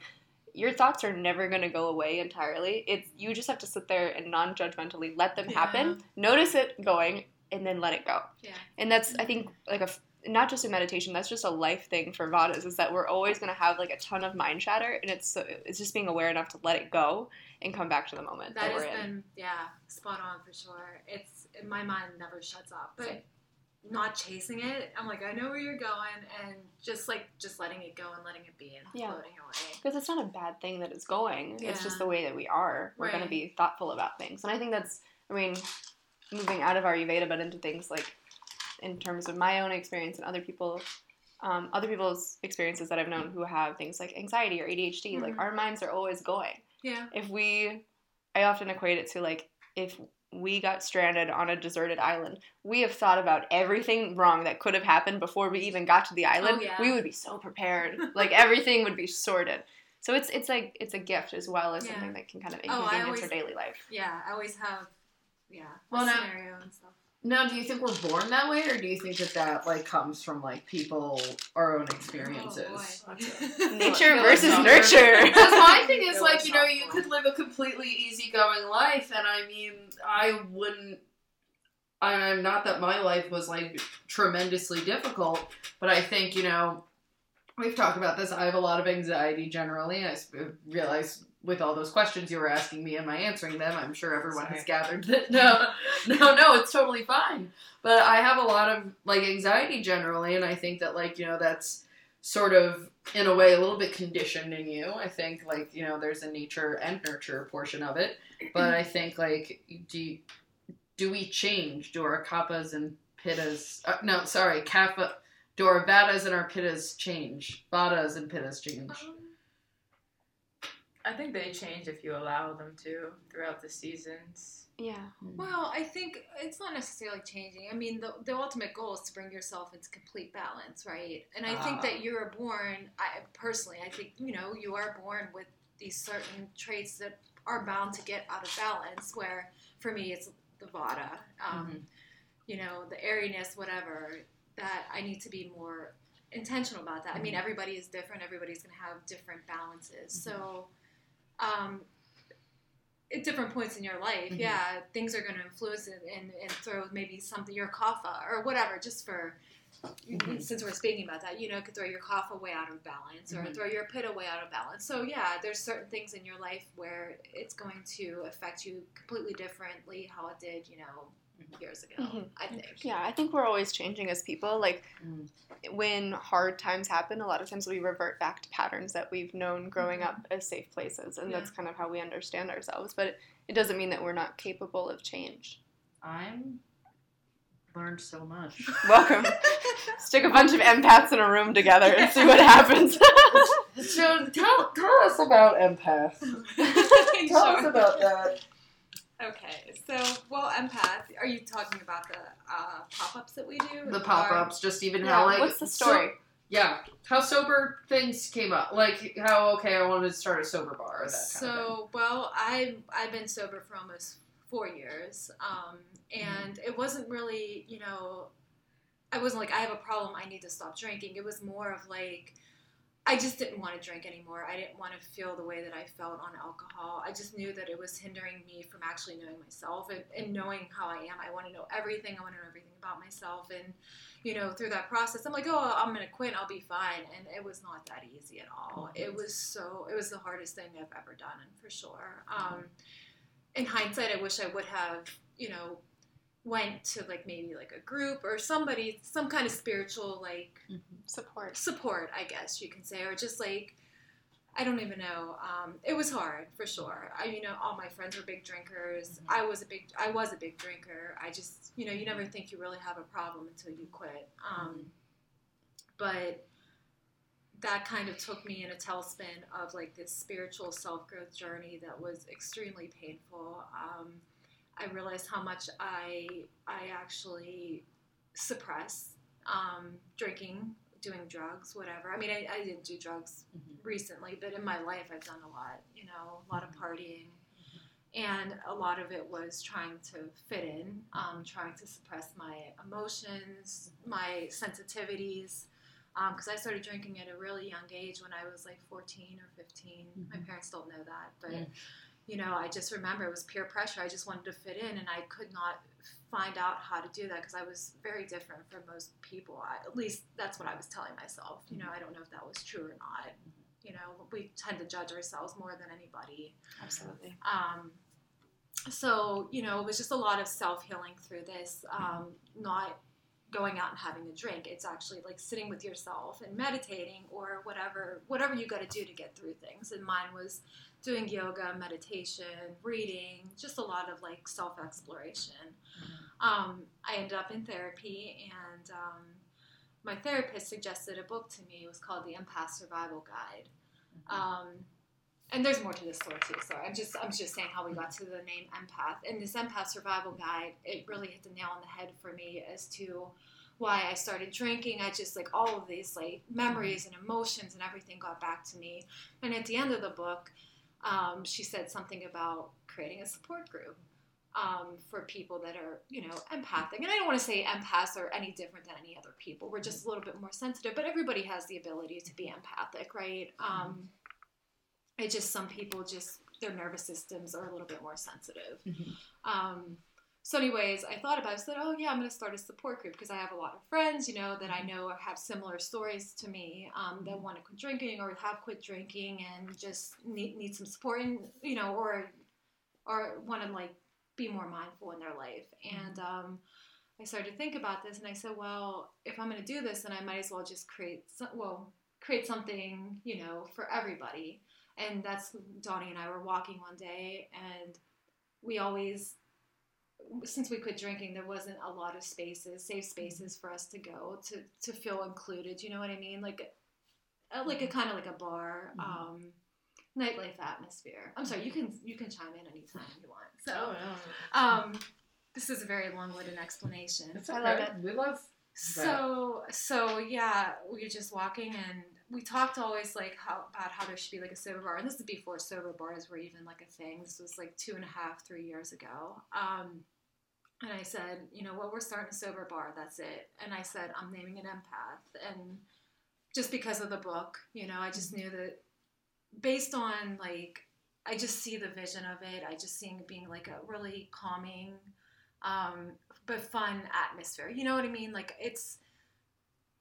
your thoughts are never going to go away entirely. It's you just have to sit there and non-judgmentally let them happen, notice it going, and then let it go. Yeah. And that's I think like a not just a meditation. That's just a life thing for Vatas. Is that we're always going to have like a ton of mind chatter, and it's so, it's just being aware enough to let it go and come back to the moment that, That we're has in. been yeah, spot on for sure. It's my mind never shuts up, but not chasing it. I'm like I know where you're going, and just like just letting it go and letting it be and Yeah. floating away. Because it's not a bad thing that it's going. It's just the way that we are. We're going to be thoughtful about things. And I think that's, I mean, moving out of our Ayurveda, but into things like, in terms of my own experience and other people, um, other people's experiences that I've known who have things like anxiety or ADHD, like Mhm. our minds are always going. Yeah, If we, I often equate it to like, if we got stranded on a deserted island, we have thought about everything wrong that could have happened before we even got to the oh, island. Oh, yeah. We would be so prepared. like everything would be sorted. So it's it's like it's a gift as well as Yeah. something that can kind of Oh, inconvenience our daily life. yeah. I always have yeah Well, scenario and stuff. Now, do you think we're born that way, or do you think that that like comes from like people, our own experiences? Oh, Nature Like, versus no. nurture. Because my thing is It like you know you helpful. could live a completely easygoing life, and I mean I wouldn't. I- I'm not that my life was like tremendously difficult, but I think you know we've talked about this. I have a lot of anxiety generally. I realize with all those questions you were asking me, am I answering them? I'm sure everyone has gathered that no, no, no, it's totally fine. But I have a lot of like anxiety generally, and I think that like you know that's sort of in a way a little bit conditioned in you. I think like you know there's a nature and nurture portion of it, but I think like do you, do we change? Do our kappas and pittas? Uh, no, sorry, kappa. Do our vatas and our pittas change? Vatas and pittas change. Um, I think they change if you allow them to throughout the seasons. Yeah. Well, I think it's not necessarily changing. I mean, the, the ultimate goal is to bring yourself into complete balance, right? And I think Ah. that you are born, I personally, I think, you know, you are born with these certain traits that are bound to get out of balance, where for me, it's the Vata, um, you know, the airiness, whatever, that I need to be more intentional about that. I mean, everybody is different, everybody's going to have different balances. So, um, at different points in your life, Mhm. yeah, things are going to influence it and, and throw maybe something, your kapha or whatever, just for, Mhm. since we're speaking about that, you know, could throw your kapha way out of balance or Mhm. throw your pitta way out of balance. So, yeah, there's certain things in your life where it's going to affect you completely differently how it did, you know, years ago, Mhm. I think. Yeah, I think we're always changing as people. Like Mm. when hard times happen, a lot of times we revert back to patterns that we've known growing Mhm. up as safe places, and Yeah. that's kind of how we understand ourselves. But it, it doesn't mean that we're not capable of change. I'm learned so much. Welcome. Stick a bunch of empaths in a room together and see what happens. So tell, tell us about empaths. Tell us about that. Okay, so well, empath. Are you talking about the uh, pop-ups that we do? The pop ups, just even yeah, how like what's the so- story? yeah, how sober things came up. Like how okay, I wanted to start a sober bar. Or that kind of. So well, I I've been sober for almost four years, um, and it wasn't really you know, I wasn't like I have a problem. I need to stop drinking. It was more of like. I just didn't want to drink anymore. I didn't want to feel the way that I felt on alcohol. I just knew that it was hindering me from actually knowing myself and, and knowing how I am. I want to know everything. I want to know everything about myself. And, you know, through that process, I'm like, oh, I'm going to quit. I'll be fine. And it was not that easy at all. It was so, it was the hardest thing I've ever done, and for sure. Um, in hindsight, I wish I would have, you know, went to like maybe like a group or somebody, some kind of spiritual like Support. support, I guess you can say, or just like I don't even know. Um, it was hard for sure. I, you know, all my friends were big drinkers. I was a big, I was a big drinker. I just, you know, you never think you really have a problem until you quit. Um, but that kind of took me in a tailspin of like this spiritual self growth journey that was extremely painful. Um, I realized how much I I actually suppress um, drinking, doing drugs, whatever. I mean, I, I didn't do drugs Mhm. recently, but in my life, I've done a lot. You know, a lot of partying, and a lot of it was trying to fit in, um, trying to suppress my emotions, my sensitivities. Because I started drinking at a really young age when I was like 14 or 15. My Mhm. parents don't know that, but Mm. You know, I just remember it was peer pressure. I just wanted to fit in, and I could not find out how to do that because I was very different from most people. I, at least that's what I was telling myself. You know, I don't know if that was true or not. You know, we tend to judge ourselves more than anybody. Absolutely. Um, so, you know, it was just a lot of self healing through this, um, not going out and having a drink. It's actually like sitting with yourself and meditating or whatever, whatever you got to do to get through things. And mine was doing yoga, meditation, reading, just a lot of like self exploration. Um, I ended up in therapy, and um, my therapist suggested a book to me. It was called The Empath Survival Guide. Um, and there's more to this story too. Sorry, I'm just I'm just saying how we got to the name empath. And this empath survival guide, it really hit the nail on the head for me as to why I started drinking. I just like all of these like memories and emotions and everything got back to me. And at the end of the book, um, she said something about creating a support group. um, for people that are, you know, empathic. And I don't want to say empaths are any different than any other people. We're just a little bit more sensitive, but everybody has the ability to be empathic, right? Um, it's just some people just their nervous systems are a little bit more sensitive. Mhm. Um, so, anyways, I thought about it. I said, "Oh yeah, I'm going to start a support group because I have a lot of friends, you know, that I know have similar stories to me um, that want to quit drinking or have quit drinking and just need, need some support, and you know, or or want to like be more mindful in their life." And um, I started to think about this, and I said, "Well, if I'm going to do this, then I might as well just create, some, well, create something, you know, for everybody." And that's Donnie and I were walking one day, and we always since we quit drinking, there wasn't a lot of spaces, safe spaces for us to go to to feel included. You know what I mean? Like, a, like a kind of like a bar, Mhm. um, nightlife atmosphere. I'm sorry, you can you can chime in anytime you want. So, um, this is a very long-winded explanation. It's I love it. We love So so yeah, we were just walking and we talked always like how about how there should be like a sober bar, and this is before sober bars were even like a thing. This was like two and a half, three years ago. Um, and I said, you know what, we're starting a sober bar. That's it. And I said, I'm naming it empath, and just because of the book, you know, I just knew that based on like I just see the vision of it. I just see it being like a really calming um, but fun atmosphere. You know what I mean? Like it's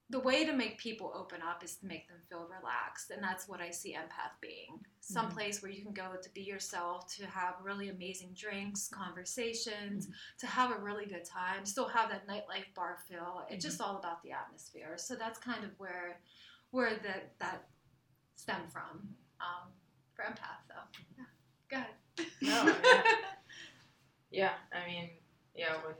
the way to make people open up is to make them feel relaxed, and that's what I see empath being. Some Mhm. place where you can go to be yourself, to have really amazing drinks, conversations, to have a really good time, still have that nightlife bar feel. It's just all about the atmosphere. So that's kind of where where that that stemmed from um, for empath. So yeah, go ahead. No, yeah. Yeah, I mean, yeah, when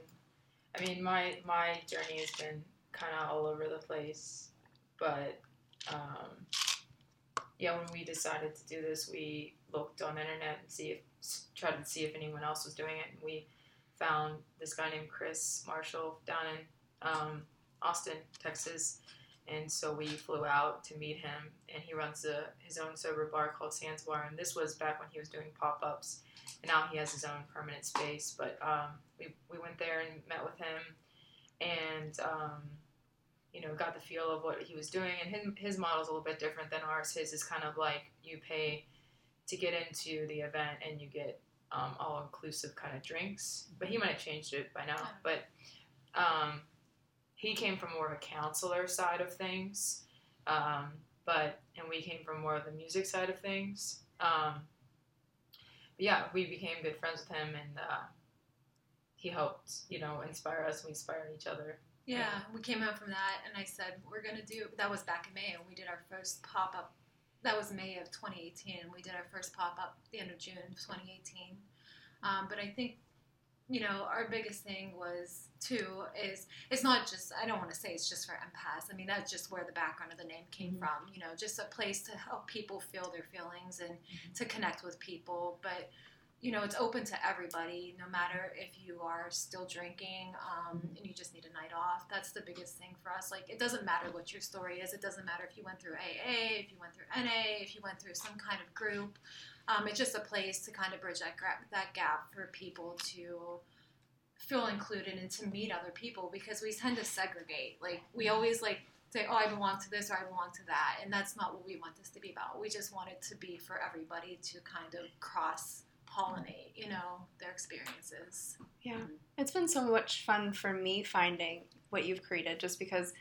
I mean my my journey has been kind of all over the place, but um, yeah, when we decided to do this, we looked on the internet and see if tried to see if anyone else was doing it, and we found this guy named Chris Marshall down in um, Austin, Texas. And so we flew out to meet him, and he runs a, his own sober bar called Sans Bar. And this was back when he was doing pop ups and now he has his own permanent space. But um, we we went there and met with him, and um, you know got the feel of what he was doing. And his his model is a little bit different than ours. His is kind of like you pay to get into the event, and you get um, all inclusive kind of drinks. But he might have changed it by now. But um, he came from more of a counselor side of things. Um, but and we came from more of the music side of things. Um, yeah, we became good friends with him, and uh, he helped, you know, inspire us. We inspired each other. Yeah, we came out from that, and I said we're gonna do. That was back in May, and we did our first pop up. That was May of 2018, and we did our first pop up the end of June of 2018. Um, but I think, you know, our biggest thing was too is it's not just. I don't want to say it's just for empaths. I mean, that's just where the background of the name came Mhm. from. You know, just a place to help people feel their feelings and to connect with people, but you know, it's open to everybody, no matter if you are still drinking um, and you just need a night off. That's the biggest thing for us. Like, it doesn't matter what your story is. It doesn't matter if you went through AA, if you went through NA, if you went through some kind of group. Um, it's just a place to kind of bridge that, that gap for people to feel included and to meet other people because we tend to segregate. Like, we always like say, oh, I belong to this or I belong to that. And that's not what we want this to be about. We just want it to be for everybody to kind of cross pollinate, you know, their experiences. Yeah, it's been so much fun for me finding what you've created just because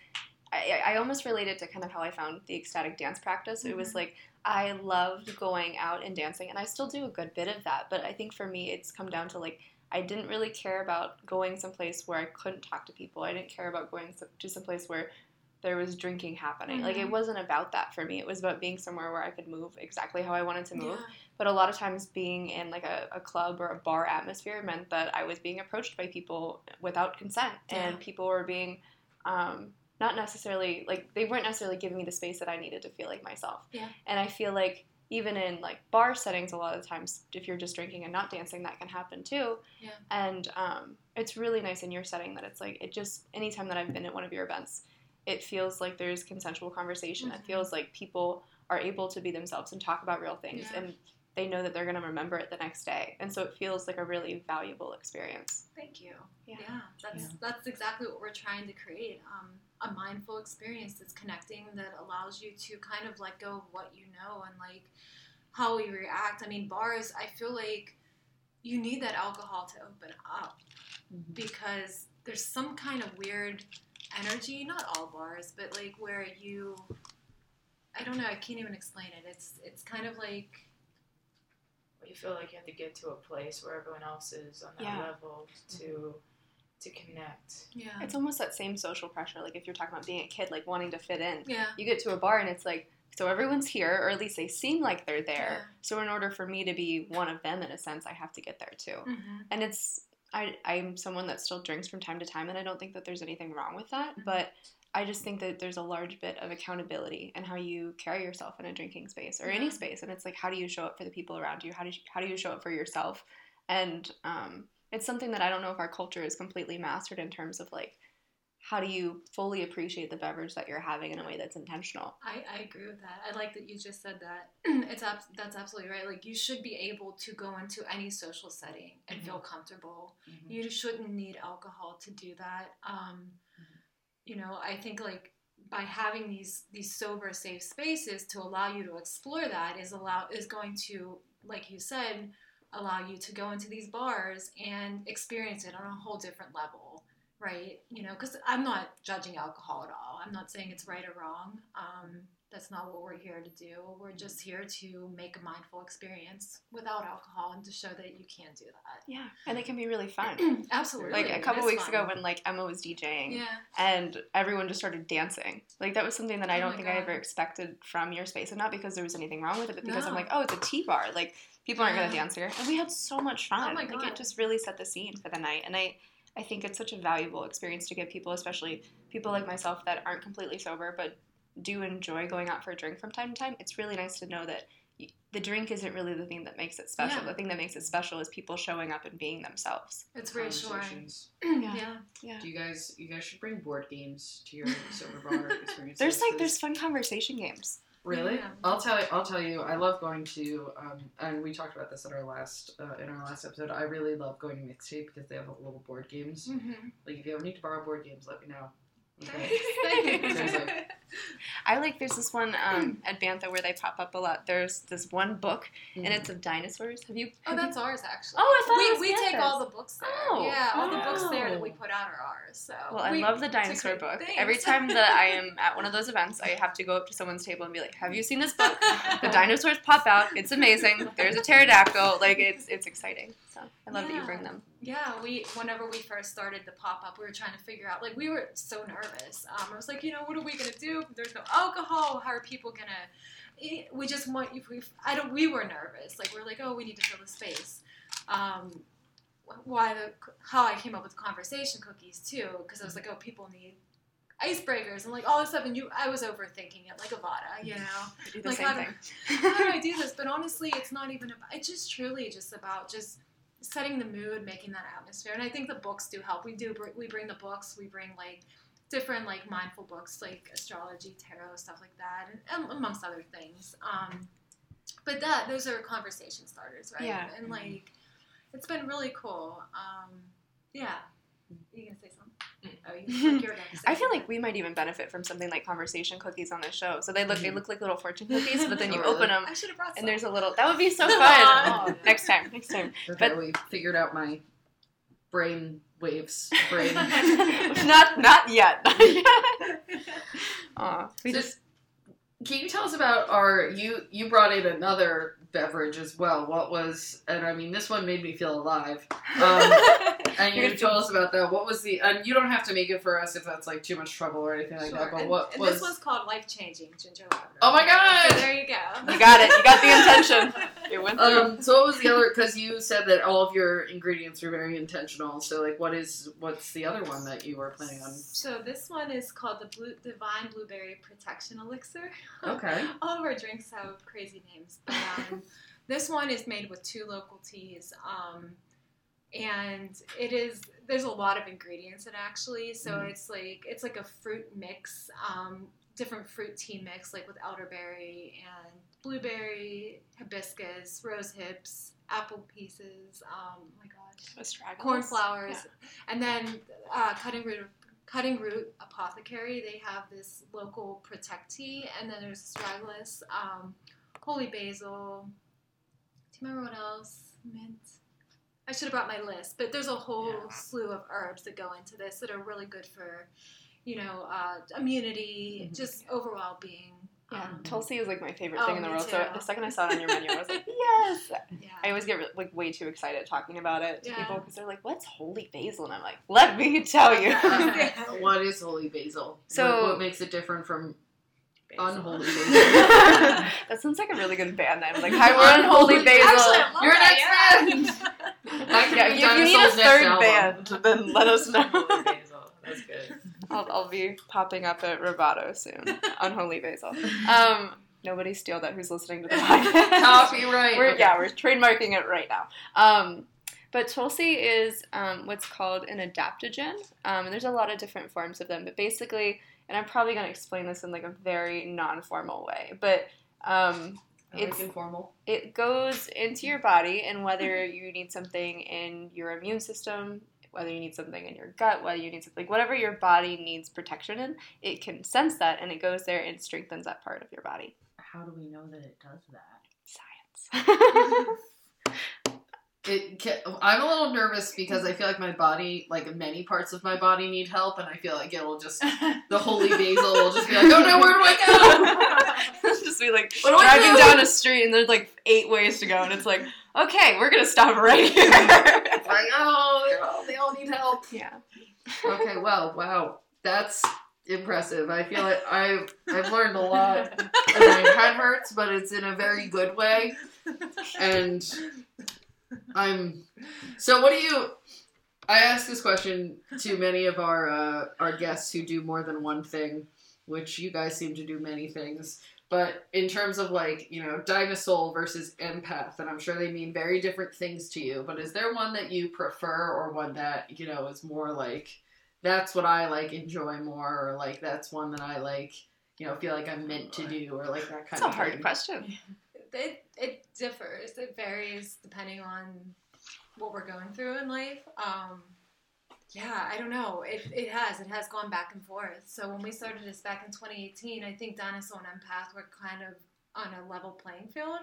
I, I almost related to kind of how I found the ecstatic dance practice. It was Mhm. like I loved going out and dancing, and I still do a good bit of that. But I think for me, it's come down to like I didn't really care about going someplace where I couldn't talk to people. I didn't care about going to someplace where there was drinking happening. Like it Mhm. wasn't about that for me. It was about being somewhere where I could move exactly how I wanted to move. Yeah. But a lot of times, being in like a, a club or a bar atmosphere meant that I was being approached by people without consent, and people were being um, not necessarily like they weren't necessarily giving me the space that I needed to feel like myself. Yeah. And I feel like even in like bar settings, a lot of times, if you're just drinking and not dancing, that can happen too. Yeah. And um, it's really nice in your setting that it's like it just anytime that I've been at one of your events, it feels like there's consensual conversation. It Mhm. feels like people are able to be themselves and talk about real things. Yeah. And they know that they're going to remember it the next day. And so it feels like a really valuable experience. Thank you. Yeah. Yeah, that's Yeah. that's exactly what we're trying to create. Um, a mindful experience that's connecting that allows you to kind of let go of what you know and like how we react. I mean, bars. I feel like you need that alcohol to open up Mhm. because there's some kind of weird energy. Not all bars, but like where you. I don't know. I can't even explain it. It's it's kind of like you feel like you have to get to a place where everyone else is on that Yeah. level to to connect. yeah It's almost that same social pressure. Like if you're talking about being a kid, like wanting to fit in, yeah you get to a bar and it's like, so everyone's here, or at least they seem like they're there. Yeah. So in order for me to be one of them, in a sense, I have to get there too. hmm And it's I I'm someone that still drinks from time to time, and I don't think that there's anything wrong with that. Mhm. But I just think that there's a large bit of accountability in how you carry yourself in a drinking space or any space, and it's like how do you show up for the people around you? How do you, how do you show up for yourself? And um, it's something that I don't know if our culture is completely mastered in terms of like how do you fully appreciate the beverage that you're having in a way that's intentional. I, I agree with that. I like that you just said that. it's abs- that's absolutely right. Like you should be able to go into any social setting and feel comfortable. Mhm. You shouldn't need alcohol to do that. Um, you know, I think like by having these these sober safe spaces to allow you to explore that is allow is going to like you said allow you to go into these bars and experience it on a whole different level right? You know because i'm not judging alcohol at all. I'm not saying it's right or wrong. Um, that's not what we're here to do we're mm-hmm. just here to make a mindful experience without alcohol and to show that you can do that Yeah, and it can be really fun. absolutely like a couple weeks fun. ago when like Emma was DJing, yeah and everyone just started dancing. Like that was something that I Oh don't think I ever expected from your space, and not because there was anything wrong with it, but because I'm like, oh, it's a tea bar. Like people aren't gonna dance here, and we had so much oh fun. Oh my Like God. it just really set the scene for the night, and I. I think it's such a valuable experience to give people, especially people like myself that aren't completely sober but do enjoy going out for a drink from time to time. It's really nice to know that y- the drink isn't really the thing that makes it special. Yeah. The thing that makes it special is people showing up and being themselves. it's reassuring Conversations. yeah Yeah. Do you guys you guys should bring board games to your sober bar experiences? There's like there's fun conversation games. Really? Yeah. I'll tell you. I'll tell you. I love going to, um, and we talked about this in our last uh, in our last episode. I really love going to mixtape because they have little board games. mm-hmm. Like if you ever need to borrow board games, let me know. Okay. Thanks. I like there's this one um, at Bantha where they pop up a lot. There's this one book and Mm. it's of dinosaurs. Have you? Oh, have you- that's ours actually. Oh, I thought it was we we take all the books there. Oh, yeah, all the books there that we put out are ours. So Well, I we- love the dinosaur book. Every time that I am at one of those events, I have to go up to someone's table and be like, "Have you seen this book? The dinosaurs pop out. It's amazing. There's a pterodactyl. Like it's it's exciting. So I love that you bring them. Yeah, we whenever we first started the pop up, we were trying to figure out like we were so nervous. Um, I was like, you know, what are we gonna do? There's no alcohol. How are people gonna? eh, We just want if we. I don't. We were nervous. Like we're like, oh, we need to fill the space. Um, why the how I came up with conversation cookies too? Because I was like, oh, people need icebreakers and like all this stuff, and you, I was overthinking it like a Vata, you know I do the Like, same how thing. do- how do I do this? But honestly, it's not even about. It's just truly just about just setting the mood, making that atmosphere. And I think the books do help. We do. We bring the books. We bring like different like mindful books, like astrology, tarot, stuff like that, and, and amongst other things. Um, but that those are conversation starters, right? Yeah. And like, it's been really cool. Um, yeah. You gonna say something? Oh, you, like you're gonna say I feel like we might even benefit from something like conversation cookies on this show. So they look they look like little fortune cookies, but then you really? open them I should have brought some. and there's a little. That would be so fun. Aw. next time, next time. Okay, But- we figured out my brain waves. Brain. not not yet. Not yet. Aw, we So, just Can you tell us about our you you brought in another beverage as well? What was and I mean this one made me feel alive. Um, and You're you gonna told us about that. What was the and you don't have to make it for us if that's like too much trouble or anything like Sure. that. But and, what and was this one's called Life Changing Ginger Lavender. Oh my god! So there you go. You got it. You got the intention. You went through. Um, so what was the other? Because you said that all of your ingredients are very intentional. So like, what is what's the other one that you were planning on? So this one is called the Blue, Divine Blueberry Protection Elixir. Okay. All of our drinks have crazy names, but um, this one is made with two local teas. Um, and it is there's a lot of ingredients in it actually. So Mhm. it's like it's like a fruit mix, um, different fruit tea mix, like with elderberry and blueberry, hibiscus, rose hips, apple pieces. Um, oh my gosh, cornflowers, and then uh, cutting root. Cutting Root Apothecary, they have this local Protect tea, and then there's astragalus, um, holy basil. Do you remember what else? Mint. I should have brought my list, but there's a whole Yeah. slew of herbs that go into this that are really good for, you know, uh, immunity, Mhm. just overall being. Yeah, Um, Tulsi is like my favorite Oh, thing in the me world. So the second I saw it on your menu, I was like, yes. yeah. I always get like way too excited talking about it to Yeah. people because they're like, "What's holy basil?" And I'm like, "Let me tell you." what is holy basil? So- what, what makes it different from unholy basil? that sounds like a really good band name. Like, hi, we're unholy basil. Actually, I love You're that, next yeah. That could yeah, be if you need a Dinosaur's next third album. band, then let us know. Holy basil. That's good. I'll, I'll be popping up at Roboto soon. Unholy basil. Um, nobody steal that who's listening to the podcast. Copyright. We're, Okay. Yeah, we're trademarking it right now. Um, but Tulsi is um, what's called an adaptogen. Um, and there's a lot of different forms of them. But basically, and I'm probably going to explain this in like a very non-formal way, but um, like It's- informal. it goes into your body, and whether you need something in your immune system, whether you need something in your gut, whether you need something, like whatever your body needs protection in, it can sense that and it goes there and strengthens that part of your body. How do we know that it does that? Science. It I'm a little nervous because I feel like my body, like many parts of my body, need help, and I feel like it'll just the holy basil will just be like, "Oh no, where do I go?" Just be like What do I driving do? down a street and there's like eight ways to go, and it's like, okay, we're gonna stop right here. like, oh, all, they all need help. yeah. Okay, well, wow, that's impressive. I feel like I've I've learned a lot, and my head hurts, but it's in a very good way, and I'm. So, what do you? I ask this question to many of our uh, our guests who do more than one thing, which you guys seem to do many things. But in terms of like you know dinosaur versus empath, and I'm sure they mean very different things to you. But is there one that you prefer, or one that you know is more like that's what I like enjoy more, or like that's one that I like you know feel like I'm meant to do, or like that kind That's a hard thing. question. it it differs. It varies depending on what we're going through in life. Um, yeah, I don't know. It, it has it has gone back and forth. So when we started this back in 2018, I think Dinosaur and Empath were kind of on a level playing field.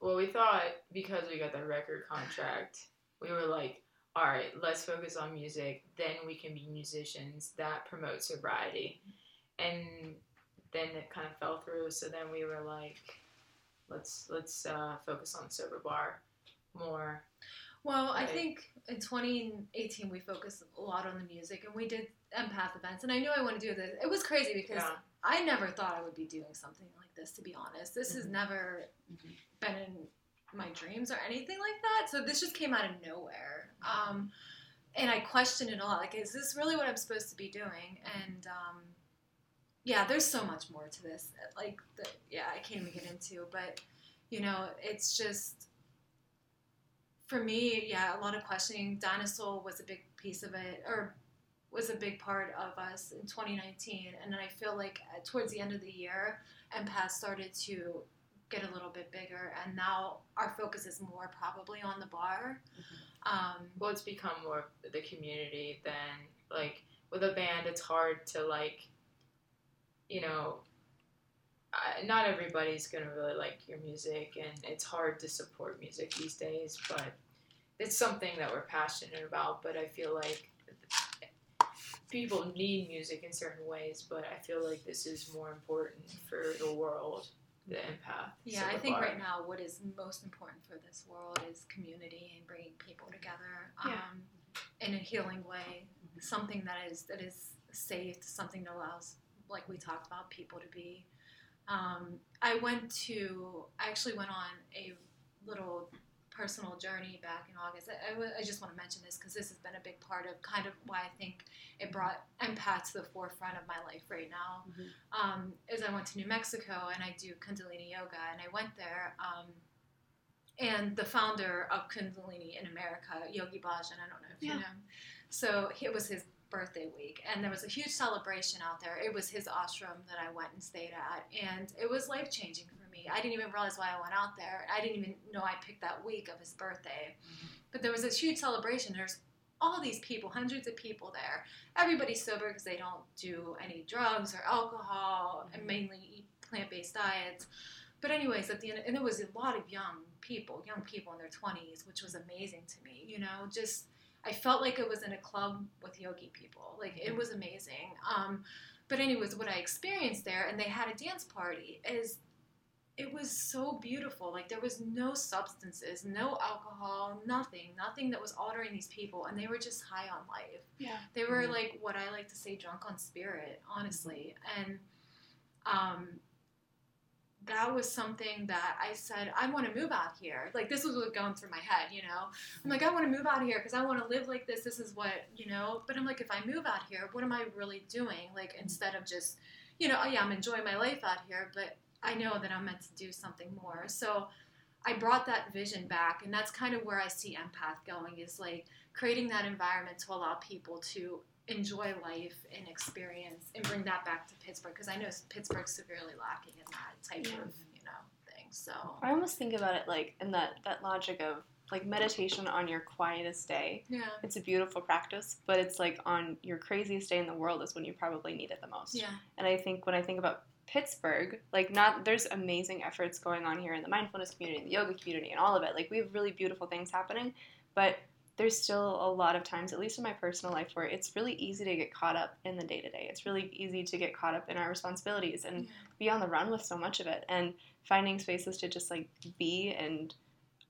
Well, we thought because we got the record contract, we were like, all right, let's focus on music. Then we can be musicians. That promote sobriety. And then it kind of fell through. So then we were like, let's let's uh, focus on sober bar more. Well, I think in 2018 we focused a lot on the music and we did Empath events. And I knew I wanted to do this. It was crazy because Yeah. I never thought I would be doing something like this, to be honest. This has Mhm. never Mhm. been in my dreams or anything like that. So this just came out of nowhere. Um, and I questioned it a lot. Like, is this really what I'm supposed to be doing? And um, yeah, there's so much more to this. Like, the, yeah, I can't even get into. But you know, it's just for me, yeah, a lot of questioning. Dinosaur was a big piece of it, or was a big part of us in 2019. And then I feel like uh, towards the end of the year, Empath started to get a little bit bigger, and now our focus is more probably on the bar. Um, Well, it's become more the community than like with a band. It's hard to like, you know, not everybody's gonna really like your music, and it's hard to support music these days. But it's something that we're passionate about. But I feel like people need music in certain ways. But I feel like this is more important for the world, the empath. yeah, I think right now what is most important for this world is community and bringing people together um, Yeah. in a healing way. Something that is that is safe, something that allows, like we talked about, people to be. Um, I went to, I actually went on a little personal journey back in August. I, I w- I just want to mention this because this has been a big part of kind of why I think it brought empath to the forefront of my life right now. Mhm. Um, is I went to New Mexico and I do Kundalini yoga, and I went there. Um, and the founder of Kundalini in America, Yogi Bhajan, I don't know if Yeah. you know. him. So it was his birthday week, and there was a huge celebration out there. It was his ashram that I went and stayed at, and it was life changing for me. I didn't even realize why I went out there. I didn't even know I picked that week of his birthday. But there was this huge celebration. There's all these people, hundreds of people there. Everybody's sober because they don't do any drugs or alcohol and mm-hmm. mainly eat plant based diets. But, anyways, at the end, and there was a lot of young people, young people in their 20s, which was amazing to me. You know, just I felt like it was in a club with yogi people. Like, it was amazing. Um, but, anyways, what I experienced there, and they had a dance party, is it was so beautiful. Like there was no substances, no alcohol, nothing, nothing that was altering these people, and they were just high on life. Yeah. They were Mhm. like what I like to say, drunk on spirit, honestly. And um, that was something that I said, I want to move out here. Like this was what was going through my head, you know. I'm like, I want to move out here because I want to live like this. This is what you know. But I'm like, if I move out here, what am I really doing? Like instead of just, you know, oh yeah, I'm enjoying my life out here, but I know that I'm meant to do something more. So I brought that vision back, and that's kind of where I see empath going is like creating that environment to allow people to enjoy life and experience and bring that back to Pittsburgh because I know Pittsburgh's severely lacking in that type Yeah. of you know thing. So I almost think about it like in that that logic of like meditation on your quietest day. yeah, It's a beautiful practice, but it's like on your craziest day in the world is when you probably need it the most. yeah, And I think when I think about Pittsburgh, like not there's amazing efforts going on here in the mindfulness community, the yoga community, and all of it. Like we have really beautiful things happening, but there's still a lot of times, at least in my personal life, where it's really easy to get caught up in the day to day. It's really easy to get caught up in our responsibilities and Yeah. be on the run with so much of it. And finding spaces to just like be and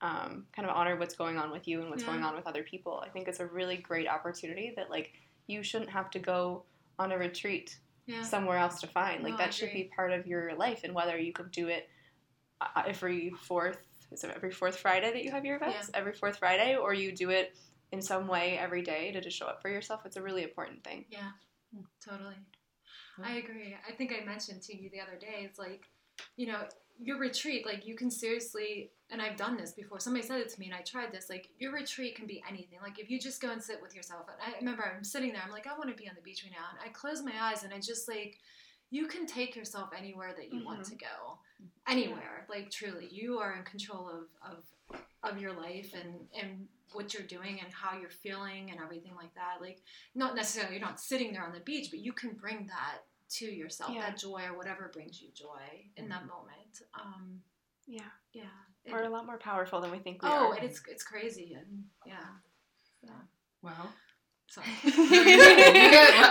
um, kind of honor what's going on with you and what's Yeah. going on with other people. I think it's a really great opportunity that like you shouldn't have to go on a retreat yeah. somewhere else to find. Like No, that should be part of your life, and whether you can do it uh, every fourth, is it every fourth Friday that you have your events? Every fourth Friday, or you do it in some way every day to just show up for yourself. It's a really important thing. Yeah, totally. I agree. I think I mentioned to you the other day, it's like, you know, your retreat, like you can seriously, and I've done this before. Somebody said it to me, and I tried this. Like your retreat can be anything. Like if you just go and sit with yourself. And I remember I'm sitting there. I'm like, I want to be on the beach right now. And I close my eyes, and I just like, you can take yourself anywhere that you want Mhm. to go, anywhere. Like truly, you are in control of of of your life and and what you're doing and how you're feeling and everything like that. Like not necessarily you're not sitting there on the beach, but you can bring that to yourself, Yeah. that joy or whatever brings you joy in that moment. Um, Yeah, yeah. It- we're a lot more powerful than we think we oh, are. and it's it's crazy and yeah. So, Wow. sorry.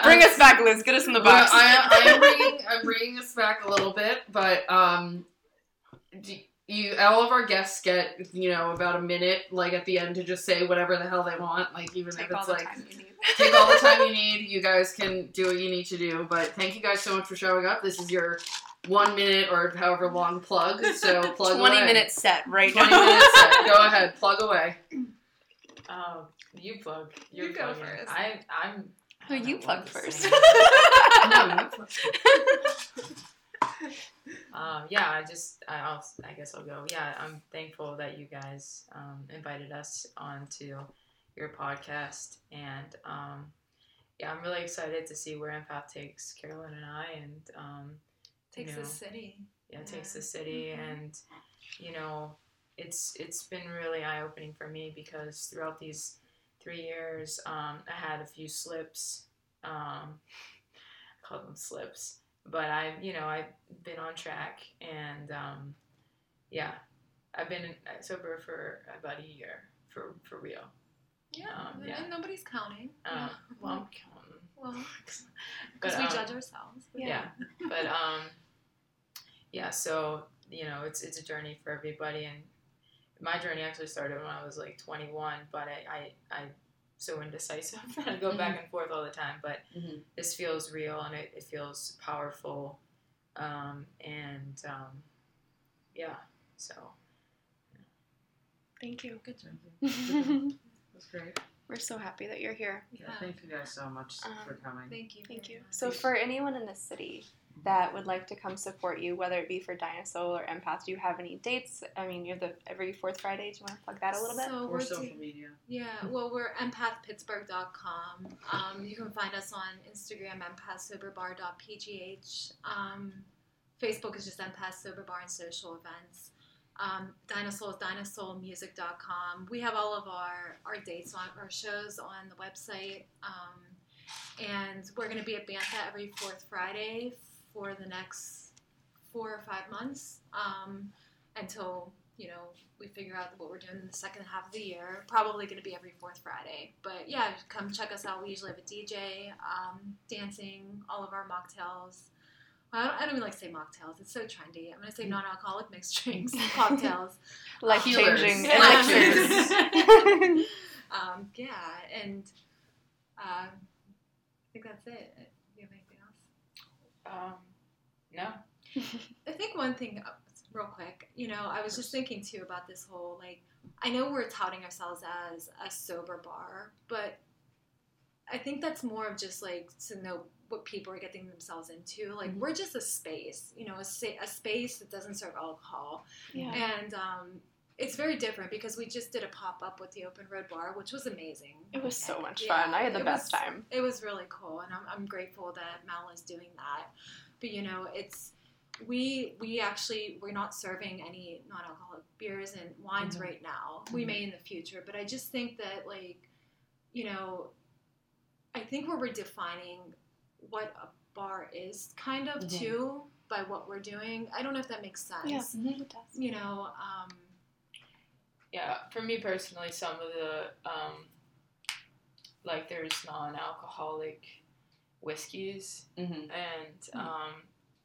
Bring us back, Liz. Get us in the Well, box. I, I am bringing I'm bringing us back a little bit, but um, do you all of our guests get you know about a minute like at the end to just say whatever the hell they want, like even Take if it's like time you need. take all the time you need. You guys can do what you need to do. But thank you guys so much for showing up. This is your one minute or however long plug. So plug Twenty away. minute set right Twenty now. minutes. set. Go ahead, plug away. Um, you plug. You're You go plugging. first. I, I'm. I No, don't you know plug first. No, you um, yeah, I just, I, I'll, I guess I'll go. Yeah, I'm thankful that you guys um, invited us onto your podcast, and um, yeah, I'm really excited to see where Empath takes Carolyn and I, and um, Takes you know, the city. yeah, takes the city, Mhm. and you know, it's it's been really eye opening for me because throughout these three years, um, I had a few slips. Um, I call them slips, but I, you know, I've been on track, and um, yeah, I've been sober for about a year for for real. Yeah. Um, and- yeah. And nobody's counting. Um, well, I'm counting. Well, because we um, judge ourselves. yeah. but um yeah so you know it's it's a journey for everybody and my journey actually started when i was like 21 but i i, I so indecisive i go back and forth all the time but Mhm. this feels real and it, it feels powerful um and um yeah so Thank you. Good job. That's great. We're so happy that you're here. Yeah, thank you guys so much Um, for coming. Thank you. Thank you. much. So, for anyone in the city that would like to come support you, whether it be for Dinosaur or Empath, do you have any dates? I mean, you have the every fourth Friday. Do you want to plug that a little bit? So Or we're social do- media. Yeah, well, we're empathpittsburgh.com. Um, you can find us on Instagram, empathsoberbar.pgh. Um, Facebook is just Empath Sober Bar and social events. Um, Dinosaur is dinosaurmusic.com. We have all of our, our dates on our shows on the website. Um, and we're going to be at Bantha every fourth Friday for the next four or five months um, until you know we figure out what we're doing in the second half of the year. Probably going to be every fourth Friday, but yeah, come check us out. We usually have a DJ, um, dancing, all of our mocktails. Well, I, don't, I don't even like to say mocktails. It's so trendy. I'm going to say non-alcoholic mixed drinks, cocktails. Life changing Healers. elixirs. um, yeah, and uh, I think that's it. Do you have anything else? Um, no. I think one thing, uh, real quick, you know, I was just thinking too about this whole like, I know we're touting ourselves as a sober bar, but I think that's more of just like to know what people are getting themselves into. Like, Mhm. we're just a space, you know, a, sa- a space that doesn't serve alcohol. yeah. And um, it's very different because we just did a pop up with the Open Road Bar, which was amazing. It was so much Yeah, fun. I had the best was- time. It was really cool, and I'm, I'm grateful that Mal is doing that. But you know, it's we we actually we're not serving any non-alcoholic beers and wines Mhm. right now. We Mhm. may in the future, but I just think that like, you know, I think we're redefining what a bar is, kind of Mhm. too, by what we're doing. I don't know if that makes sense. Yeah, it does. You know, um, Yeah, for me personally, some of the um, like there's non-alcoholic whiskeys, Mhm. and Hmm. um,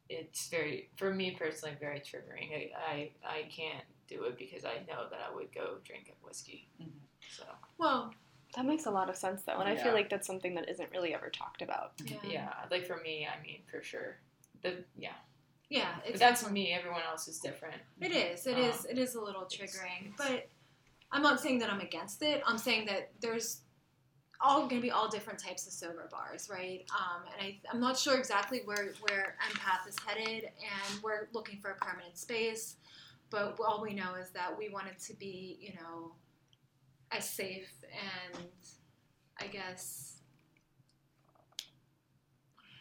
it's very for me personally very triggering. I, I I can't do it because I know that I would go drink a whiskey. Mhm. So well, That makes a lot of sense though, and I feel like that's something that isn't really ever talked about. yeah, yeah, like for me, I mean for sure. The yeah, yeah, but it's that's me. Everyone else is different. It is. It Um, is. It is a little it's- triggering, it's- but I'm not saying that I'm against it. I'm saying that there's all going to be all different types of sober bars, right? Um, and I, I'm not sure exactly where where Empath is headed, and we're looking for a permanent space. But all we know is that we want it to be, you know, as safe and I guess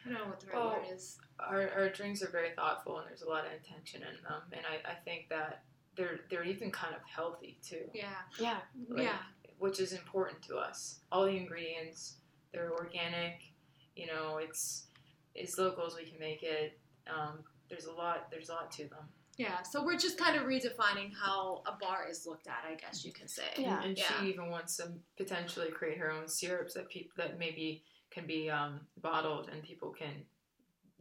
I don't know what the right Oh. word is. Our, our drinks are very thoughtful and there's a lot of intention in them, and I, I think that they're they're even kind of healthy too. Yeah, Yeah, Like, yeah, which is important to us. All the ingredients, they're organic. You know, it's as local as we can make it. Um, there's a lot. There's a lot to them. yeah. So we're just kind of redefining how a bar is looked at, I guess you can say. Yeah. And, and Yeah. she even wants to potentially create her own syrups that people that maybe can be um, bottled and people can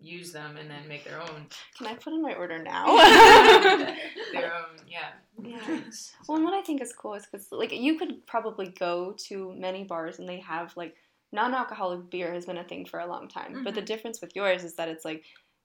use them and then make their own can I put in my order now? their own yeah, Yeah. Well, and what I think is cool is because like you could probably go to many bars and they have like non-alcoholic beer has been a thing for a long time. But the mm-hmm. difference with yours is that it's like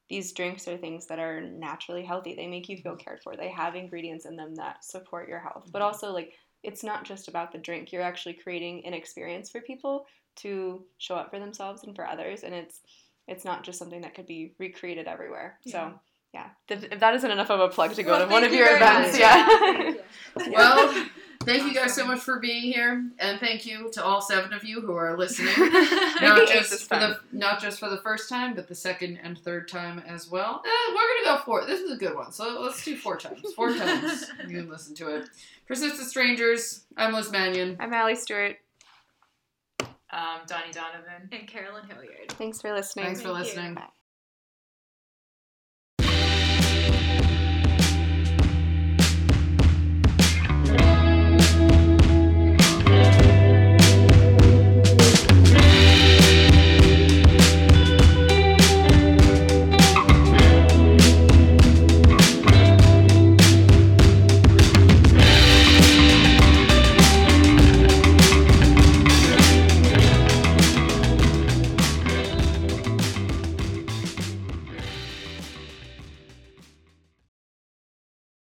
these drinks are things that are naturally healthy. They make you feel mm-hmm. cared for. They have ingredients in them that support your health. But mm-hmm. also like it's not just about the drink. You're actually creating an experience for people to show up for themselves and for others and it's it's not just something that could be recreated everywhere. Yeah. So yeah, if if that isn't enough of a plug to go Well, to one of you your events, much. yeah. Thank you. Well, thank you guys so much for being here, and thank you to all seven of you who are listening. Not just for the not just for the first time, but the second and third time as well. Eh, we're gonna go for This is a good one, so let's do four times. Four times you can listen to it. Persistent Strangers. I'm Liz Mannion. I'm Allie Stewart. Um, Donnie Donovan. And Carolyn Hilliard. Thanks for listening. Thanks for Thank you. listening. Bye.